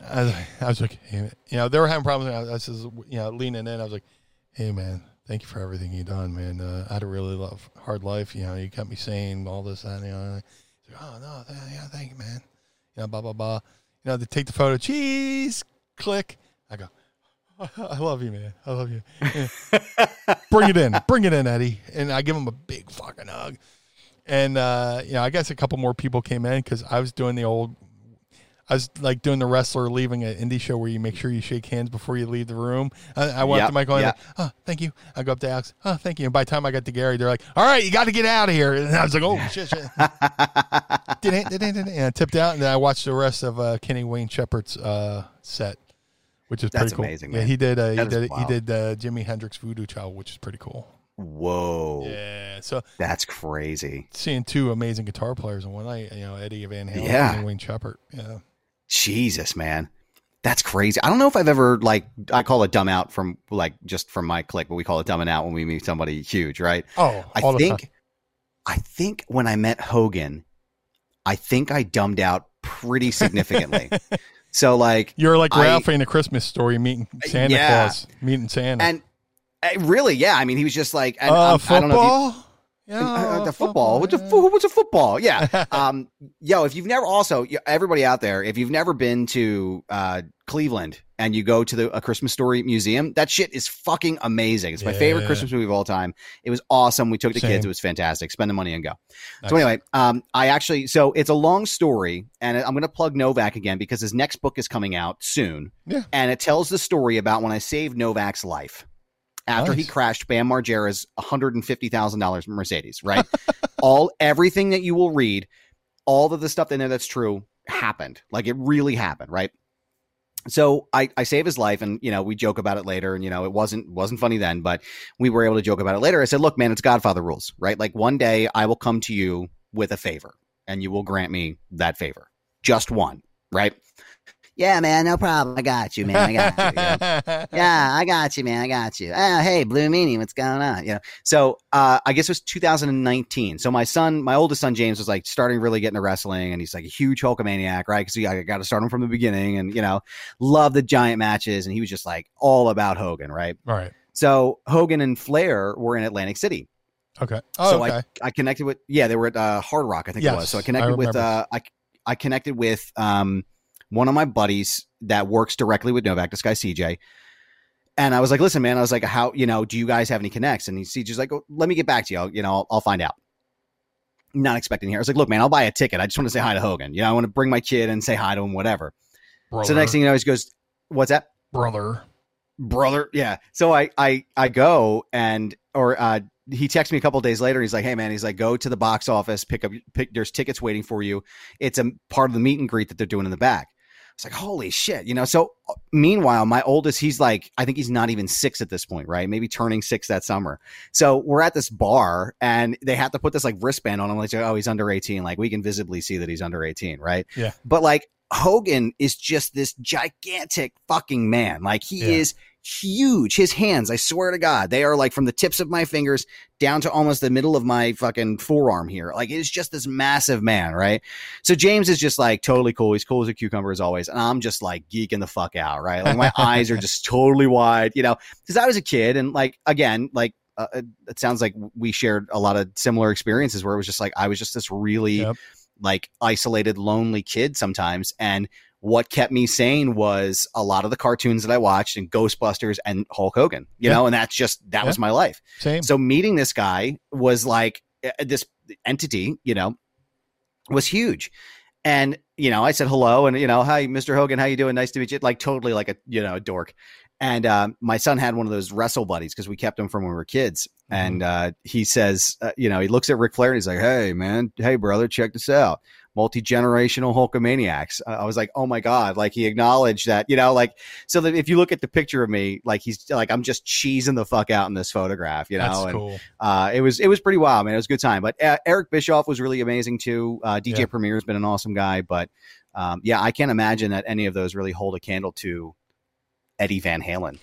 I, was, I was like, hey, you know, they were having problems. I was just you know leaning in. I was like, hey man, thank you for everything you done, man. Uh, I had a really love, hard life. You know, you kept me sane, all this that. You know, He's like, oh no, yeah, thank you, man. You know, blah blah blah. You know, they take the photo. Cheese, click. I love you, man. I love you. Yeah. bring it in, bring it in, Eddie. And I give him a big fucking hug. And uh, you know, I guess a couple more people came in because I was doing the old. I was like doing the wrestler leaving an indie show where you make sure you shake hands before you leave the room. I, I went Yep, up to Michael and yep. like, oh, thank you. I go up to Alex, oh, thank you. And by the time I got to Gary, they're like, all right, you got to get out of here. And I was like, oh shit, shit. It, and I tipped out, and then I watched the rest of uh, Kenny Wayne Shepherd's uh, set, which is That's pretty cool. amazing, Yeah, man. he did. Uh, he That is did. He wild. did uh, Jimi Hendrix Voodoo Child, which is pretty cool. Whoa, Yeah. So that's crazy. seeing two amazing guitar players in one night, you know, Eddie Van Halen Yeah. and Wayne Shepherd. Yeah. Jesus, man. That's crazy. I don't know if I've ever like I call it dumb out from like just from my clique, but we call it dumbing out when we meet somebody huge, right? Oh, I all the time. think I think when I met Hogan, I think I dumbed out pretty significantly. so like You're like I- Ralphie in a Christmas story meeting Santa Yeah. Claus, meeting Santa. and uh, really, yeah, I mean he was just like and, uh, um, I don't know football? Yeah, Uh, the football. What's a fo- what's a football? Yeah. um. Yo, if you've never also everybody out there, if you've never been to uh Cleveland and you go to the a Christmas Story museum, that shit is fucking amazing. It's my favorite Christmas movie of all time. It was awesome. We took the kids. It was fantastic. Spend the money and go. Nice. So anyway, um, I actually so it's a long story, and I'm going to plug Novak again because his next book is coming out soon. Yeah. and it tells the story about when I saved Novak's life after he crashed Bam Margera's 150 thousand dollars Mercedes. Right, all everything that you will read, all of the stuff in there that's true happened. Like it really happened. Right. So I, I save his life and you know we joke about it later and you know it wasn't wasn't funny then but we were able to joke about it later. I said, look, man, it's Godfather rules, right? Like one day I will come to you with a favor and you will grant me that favor. Just one, right? Yeah, man, no problem. I got you, man. I got you. you know? yeah, I got you, man. I got you. Oh, hey, Blue Meanie, what's going on? You know, so uh, I guess it was 2019. So my son, my oldest son James, was like starting really getting into wrestling, and he's like a huge Hulkamaniac, right? Because I got to start him from the beginning, and you know, love the giant matches, and he was just like all about Hogan, right? All right. So Hogan and Flair were in Atlantic City. Okay. Oh, so okay. I, I connected with yeah they were at uh, Hard Rock I think it was so I I connected with uh, I I connected with um one of my buddies that works directly with Novak this guy CJ and I was like listen man I was like how you know do you guys have any connects? And he CJ's like oh, let me get back to you I'll, you know I'll, I'll find out. Not expecting here I was like look man I'll buy a ticket. I just want to say hi to Hogan. You know I want to bring my kid and say hi to him whatever. Brother, so the next thing you know he goes what's that? Brother. brother yeah. So i i i go and or uh he texts me a couple days later he's like hey man he's like go to the box office pick up pick there's tickets waiting for you. It's a part of the meet and greet that they're doing in the back it's like holy shit you know? So uh, meanwhile my oldest he's like i think he's not even six at this point right? Maybe turning six that summer. So we're at this bar and they have to put this like wristband on him like oh he's under 18 like we can visibly see that he's under 18 right? Yeah. but like hogan is just this gigantic fucking man. Like he Yeah. is huge. His hands i swear to god they are like from the tips of my fingers down to almost the middle of my fucking forearm here. Like it's just this massive man right? So james is just like totally cool. He's cool as a cucumber as always. And i'm just like geeking the fuck out right? Like my eyes are just totally wide you know? Because i was a kid and like again like uh, it, it sounds like we shared a lot of similar experiences where it was just like i was just this really Yep. like isolated lonely kid sometimes. And what kept me sane was a lot of the cartoons that I watched and Ghostbusters and Hulk Hogan, you Yeah. know, and that's just that was my life. Same. So meeting this guy was like uh, this entity, you know, was huge. And you know, I said hello, and you know, hi, Mr. Hogan, how you doing? Nice to meet you. Like totally like a you know a dork. And um, my son had one of those wrestle buddies because we kept him from when we were kids. And uh, he says, uh, you know, he looks at Ric Flair and he's like, "Hey, man, hey, brother, check this out." Multi generational Hulkamaniacs. I was like, oh my god! Like he acknowledged that, you know, like so that if you look at the picture of me, like he's like I'm just cheesing the fuck out in this photograph, you know. That's and cool. uh, it was it was pretty wild, man. It was a good time. But uh, Eric Bischoff was really amazing too. Uh, DJ Yeah. Premier has been an awesome guy, but um, yeah, I can't imagine that any of those really hold a candle to Eddie Van Halen.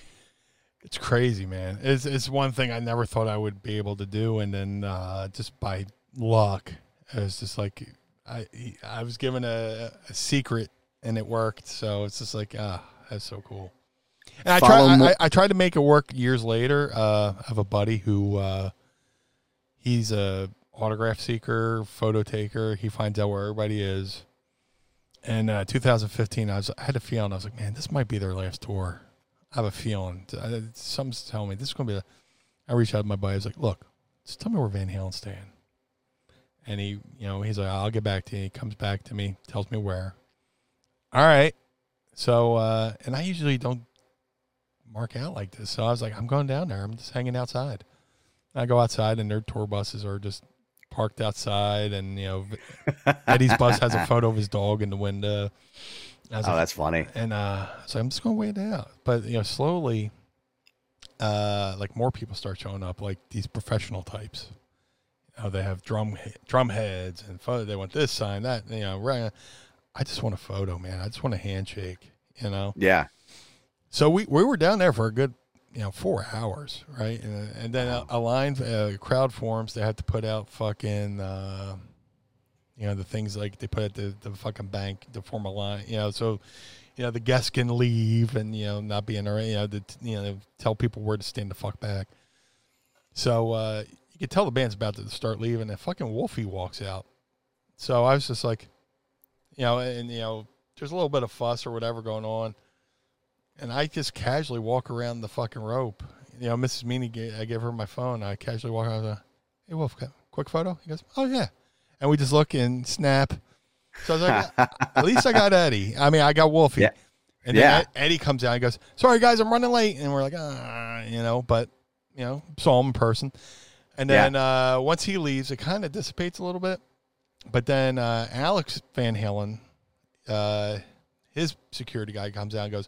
It's crazy, man. It's it's one thing I never thought I would be able to do, and then uh, just by luck, it was just like I I was given a, a secret and it worked. So it's just like ah, that's so cool. And I Follow tried I, I tried to make it work years later. Uh, I have a buddy who uh, he's a autograph seeker, photo taker. He finds out where everybody is. And uh, 2015, I was I had a feeling I was like, man, this might be their last tour. I have a feeling. I- Something's telling me this is going to be. The, I reached out to my buddy. I was like, look, just tell me where Van Halen's staying. And he, you know, he's like, I'll get back to you. He comes back to me, tells me where. All right. So, uh, and I usually don't mark out like this. So I was like, I'm going down there. I'm just hanging outside. I go outside, and their tour buses are just parked outside, and you know, Eddie's bus has a photo of his dog in the window. Oh, like, that's funny. and uh, so I'm just gonna wait it out. But you know, slowly, uh, like more people start showing up, like these professional types. Know, they have drum drum heads and photo. They want this sign, that. You know, right? I just want a photo, man. I just want a handshake. You know. Yeah. So we we were down there for a good you know four hours, right? And, and then a, a line uh, crowd forms. They had to put out fucking. Uh, you know the things like they put at the, the fucking bank to form a line. You know, so you know the guests can leave and you know not be in there. You know, to, you know tell people where to stand the fuck back. So uh, you could tell the band's about to start leaving, and fucking Wolfie walks out. So I was just like, you know, and you know, there's a little bit of fuss or whatever going on, and I just casually walk around the fucking rope. You know, Mrs. Meanie, gave, I gave her my phone. I casually walk around. The, hey, Wolf, quick photo. He goes, oh yeah, and we just look and snap. So I was like, at least I got Eddie. I mean, I got Wolfie. Yeah. And then Yeah. Eddie comes out and goes, sorry guys, I'm running late. And we're like, ah, you know, but you know, saw him in person. And Yeah. then uh, once he leaves, it kind of dissipates a little bit. But then uh, Alex Van Halen, uh, his security guy comes out and goes,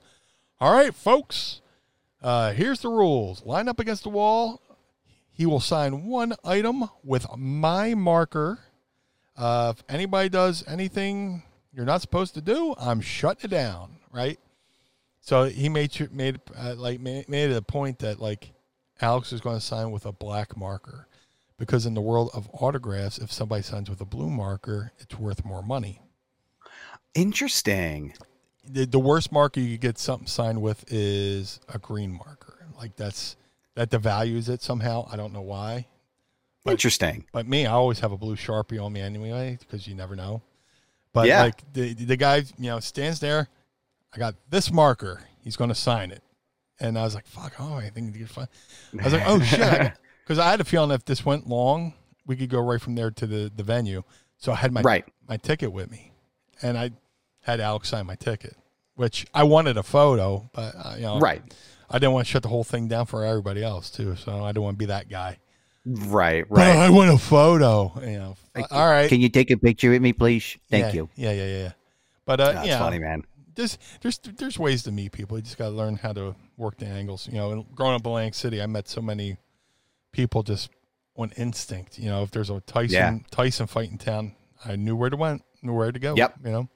All right, folks, uh, here's the rules. Line up against the wall. He will sign one item with my marker. Uh, if anybody does anything you're not supposed to do, I'm shutting it down. Right. So he made made uh, like made, made it a point that like Alex is going to sign with a black marker because in the world of autographs, if somebody signs with a blue marker, it's worth more money. Interesting. The, the worst marker you could get something signed with is a green marker. Like that's that devalues it somehow. I don't know why. But- Interesting. But me, I always have a blue sharpie on me anyway because you never know. But Yeah. like the the guy, you know, stands there. I got this marker. He's going to sign it, and I was like, "Fuck! Oh, I think you fine." I was like, "Oh shit!" Because I had a feeling if this went long, we could go right from there to the the venue. So I had my Right. my ticket with me, and I had Alex sign my ticket, which I wanted a photo, but uh, you know, Right. I didn't want to shut the whole thing down for everybody else too. So I didn't want to be that guy. Right. But Right. I want a photo. You know, all right. Can you take a picture with me, please? Thank Yeah, you. Yeah, yeah, yeah. yeah. But uh, That's yeah, funny, man. There's there's there's ways to meet people. You just got to learn how to work the angles. You know, and growing up in Atlantic City, I met so many people just on instinct. You know, if there's a Tyson Yeah. Tyson fight in town, I knew where to went, knew where to go. Yep. You know,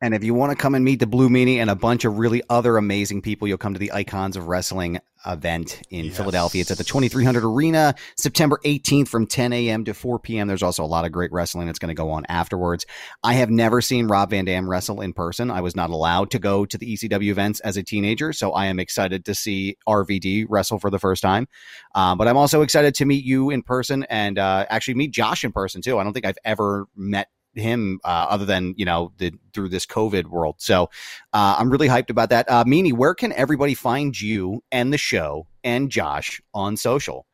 And if you want to come and meet the Blue Meanie and a bunch of really other amazing people, you'll come to the Icons of Wrestling event in Yes. Philadelphia. It's at the 2300 Arena, September 18th from 10 a.m. to 4 p.m. There's also a lot of great wrestling that's going to go on afterwards. I have never seen Rob Van Dam wrestle in person. I was not allowed to go to the ECW events as a teenager, so I am excited to see RVD wrestle for the first time. Um, but I'm also excited to meet you in person and uh, actually meet Josh in person too. I don't think I've ever met him uh, other than you know the through this COVID world. So uh, I'm really hyped about that. Uh, Meanie, where can everybody find you and the show and Josh on social?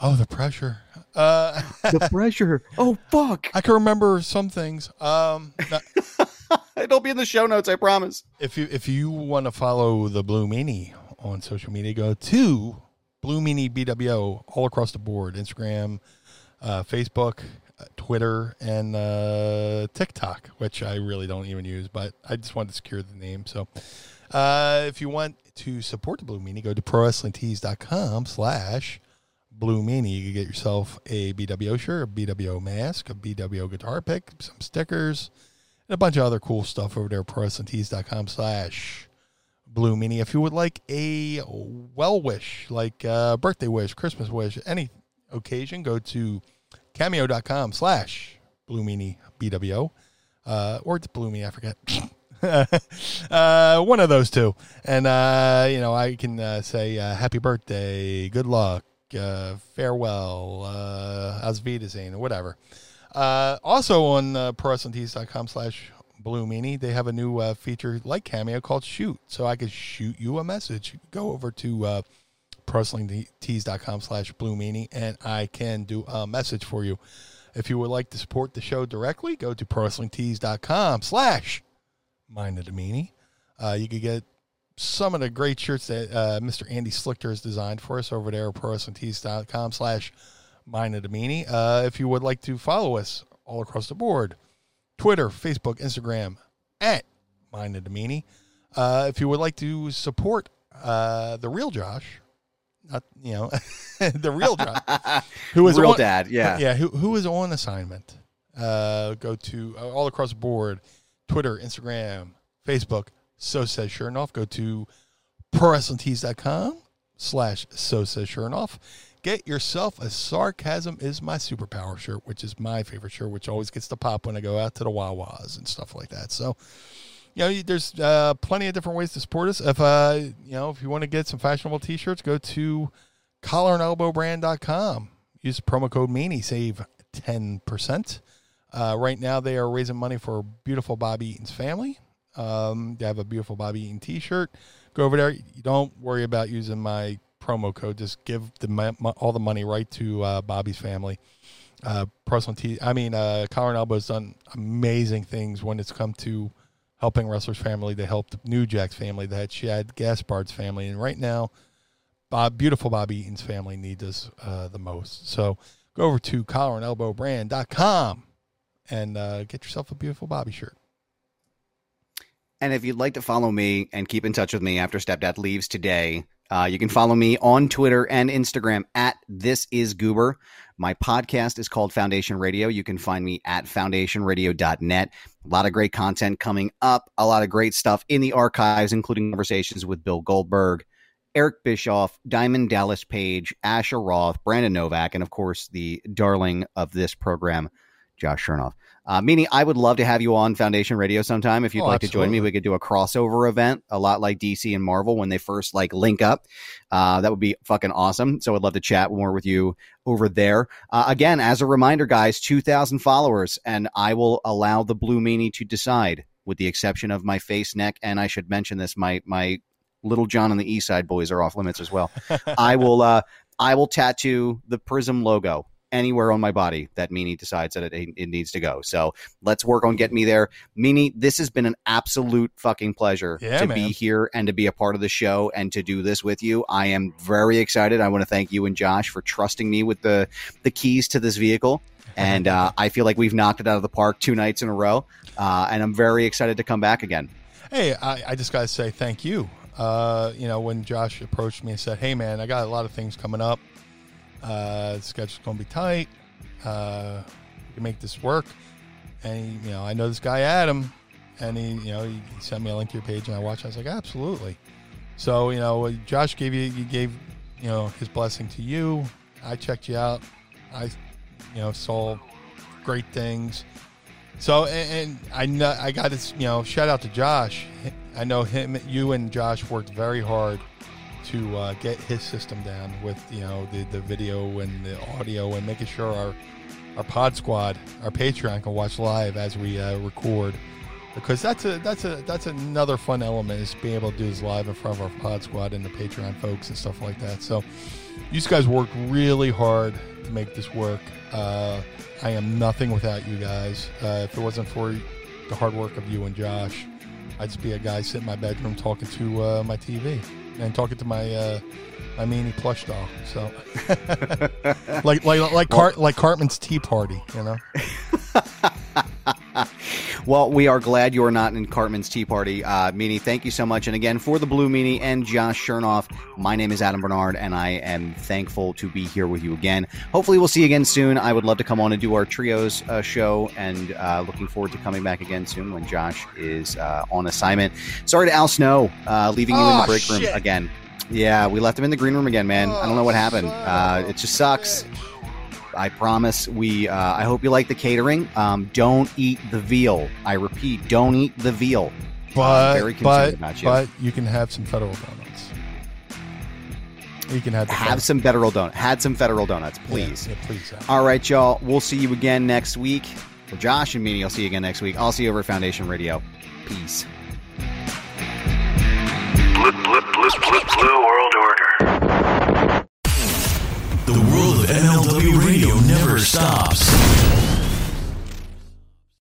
oh the pressure. Uh, The pressure. Oh fuck! I can remember some things. Um, now, It'll be in the show notes. I promise. if you if you want to follow the Blue Meanie on social media, go to Blue Meanie BWO all across the board, Instagram, uh, Facebook. Uh, Twitter, and uh, TikTok, which I really don't even use, but I just wanted to secure the name. So uh, if you want to support the Blue Meanie, go to prowrestlingtees.com slash Blue Meanie. You can get yourself a BWO shirt, a BWO mask, a BWO guitar pick, some stickers, and a bunch of other cool stuff over there at prowrestlingtees.com slash Blue Meanie. If you would like a well wish, like uh, birthday wish, Christmas wish, any occasion, go to cameo.com slash Blue Meanie BWO. Uh, or it's Blue Meanie, I forget. uh, one of those two. And, uh, you know, I can uh, say uh, happy birthday, good luck, uh, farewell, uh, As or whatever. Uh, also on uh, prowrestlingtees.com slash Blue Meanie, they have a new feature like Cameo called Shoot. So I could shoot you a message. Go over to prowrestlingtees.com slash Blue Meanie and I can do a message for you. If you would like to support the show directly, go to prowrestlingtees.com slash Mind of the Meanie. Uh, you could get some of the great shirts that uh, Mr. Andy Slichter has designed for us over there at prowrestlingtees.com slash Mind of the Meanie. Uh, if you would like to follow us all across the board, Twitter, Facebook, Instagram, at Mind of the Meanie. Uh, if you would like to support uh, the real Josh, not you know the real Josh, who is the Real on, dad, yeah. yeah, who who is on assignment? Uh, go to uh, all across the board, Twitter, Instagram, Facebook. So says Shernoff. Go to prowrestlingtees.com slash so says Shernoff. Get yourself a sarcasm is my superpower shirt, which is my favorite shirt, which always gets to pop when I go out to the Wawas and stuff like that. So, you know, there's uh, plenty of different ways to support us. If uh, you know, if you want to get some fashionable T-shirts, go to collarandelbowbrand.com. Use promo code Meanie, save ten percent. Uh, right now, they are raising money for beautiful Bobby Eaton's family. Um, they have a beautiful Bobby Eaton T-shirt. Go over there. You don't worry about using my promo code. Just give the all the money right to uh, Bobby's family. Uh, personal T. I mean, uh, Collar and Elbow's done amazing things when it's come to helping wrestlers' family. They helped New Jack's family. They had Shad Gaspard's family, and right now, Bob, beautiful Bobby Eaton's family needs us uh, the most. So go over to collarandelbowbrand.com and uh, get yourself a beautiful Bobby shirt. And if you'd like to follow me and keep in touch with me after Stepdad leaves today, uh, you can follow me on Twitter and Instagram at This Is Goober. My podcast is called Foundation Radio. You can find me at foundationradio.net. A lot of great content coming up, a lot of great stuff in the archives, including conversations with Bill Goldberg, Eric Bischoff, Diamond Dallas Page, Asher Roth, Brandon Novak, and of course, the darling of this program, Josh Shernoff. Uh, Meanie, I would love to have you on Foundation Radio sometime. If you'd Oh, like to join me, we could do a crossover event, a lot like DC and Marvel when they first like link up. Uh, that would be fucking awesome. So I'd love to chat more with you over there. Uh, again, as a reminder, guys, 2,000 followers, and I will allow the Blue Meanie to decide, with the exception of my face, neck, and I should mention this, my my Little John and the East Side Boys are off limits as well. I will uh, I will tattoo the Prism logo anywhere on my body that Meanie decides that it, it needs to go. So let's work on getting me there. Meanie, this has been an absolute fucking pleasure Yeah, to man. be here and to be a part of the show and to do this with you. I am very excited. I want to thank you and Josh for trusting me with the the keys to this vehicle. And uh, I feel like we've knocked it out of the park two nights in a row. Uh, and I'm very excited to come back again. Hey, I, I just got to say thank you. Uh, you know, when Josh approached me and said, "Hey, man, I got a lot of things coming up. Uh, the schedule's going to be tight. Uh, we can make this work." And he, you know, I know this guy Adam, and he, you know, he, sent me a link to your page, and I watched. I was like, "Absolutely." So, you know, Josh gave you, you gave, you know, his blessing to you. I checked you out. I, you know, saw great things. So and, and I know I got this, you know shout out to Josh. I know him, you and Josh worked very hard to uh, get his system down with you know the the video and the audio and making sure our our Pod Squad, our Patreon can watch live as we uh, record. Because that's a that's a that's another fun element is being able to do this live in front of our Pod Squad and the Patreon folks and stuff like that. So you guys worked really hard to make this work. Uh, I am nothing without you guys. Uh, if it wasn't for the hard work of you and Josh, I'd just be a guy sitting in my bedroom talking to uh, my TV. And talking to my uh, my meanie plush doll. So, like like like Cart, like Cartman's tea party, you know. Well, we are glad you're not in Cartman's Tea Party. Uh, Meanie, thank you so much. And again, for the Blue Meanie and Josh Shernoff, my name is Adam Barnard, and I am thankful to be here with you again. Hopefully, we'll see you again soon. I would love to come on and do our trios uh, show, and uh, looking forward to coming back again soon when Josh is uh, on assignment. Sorry to Al Snow, uh, leaving you in the Oh, break room shit. again. Yeah, we left him in the green room again, man. I don't know what happened. Uh, it just sucks. bitch. I promise. We. Uh, I hope you like the catering. Um, don't eat the veal. I repeat, don't eat the veal. But very concerned but about you. but you can have some federal donuts. You can have Have some federal donut. Had some federal donuts, please. Yeah, yeah, please. Al. All right, y'all. We'll see you again next week. For Josh and Meanie, I'll see you again next week. I'll see you over at Foundation Radio. Peace. Blue, blue, blue, blue, blue World Order. MLW Radio never stops.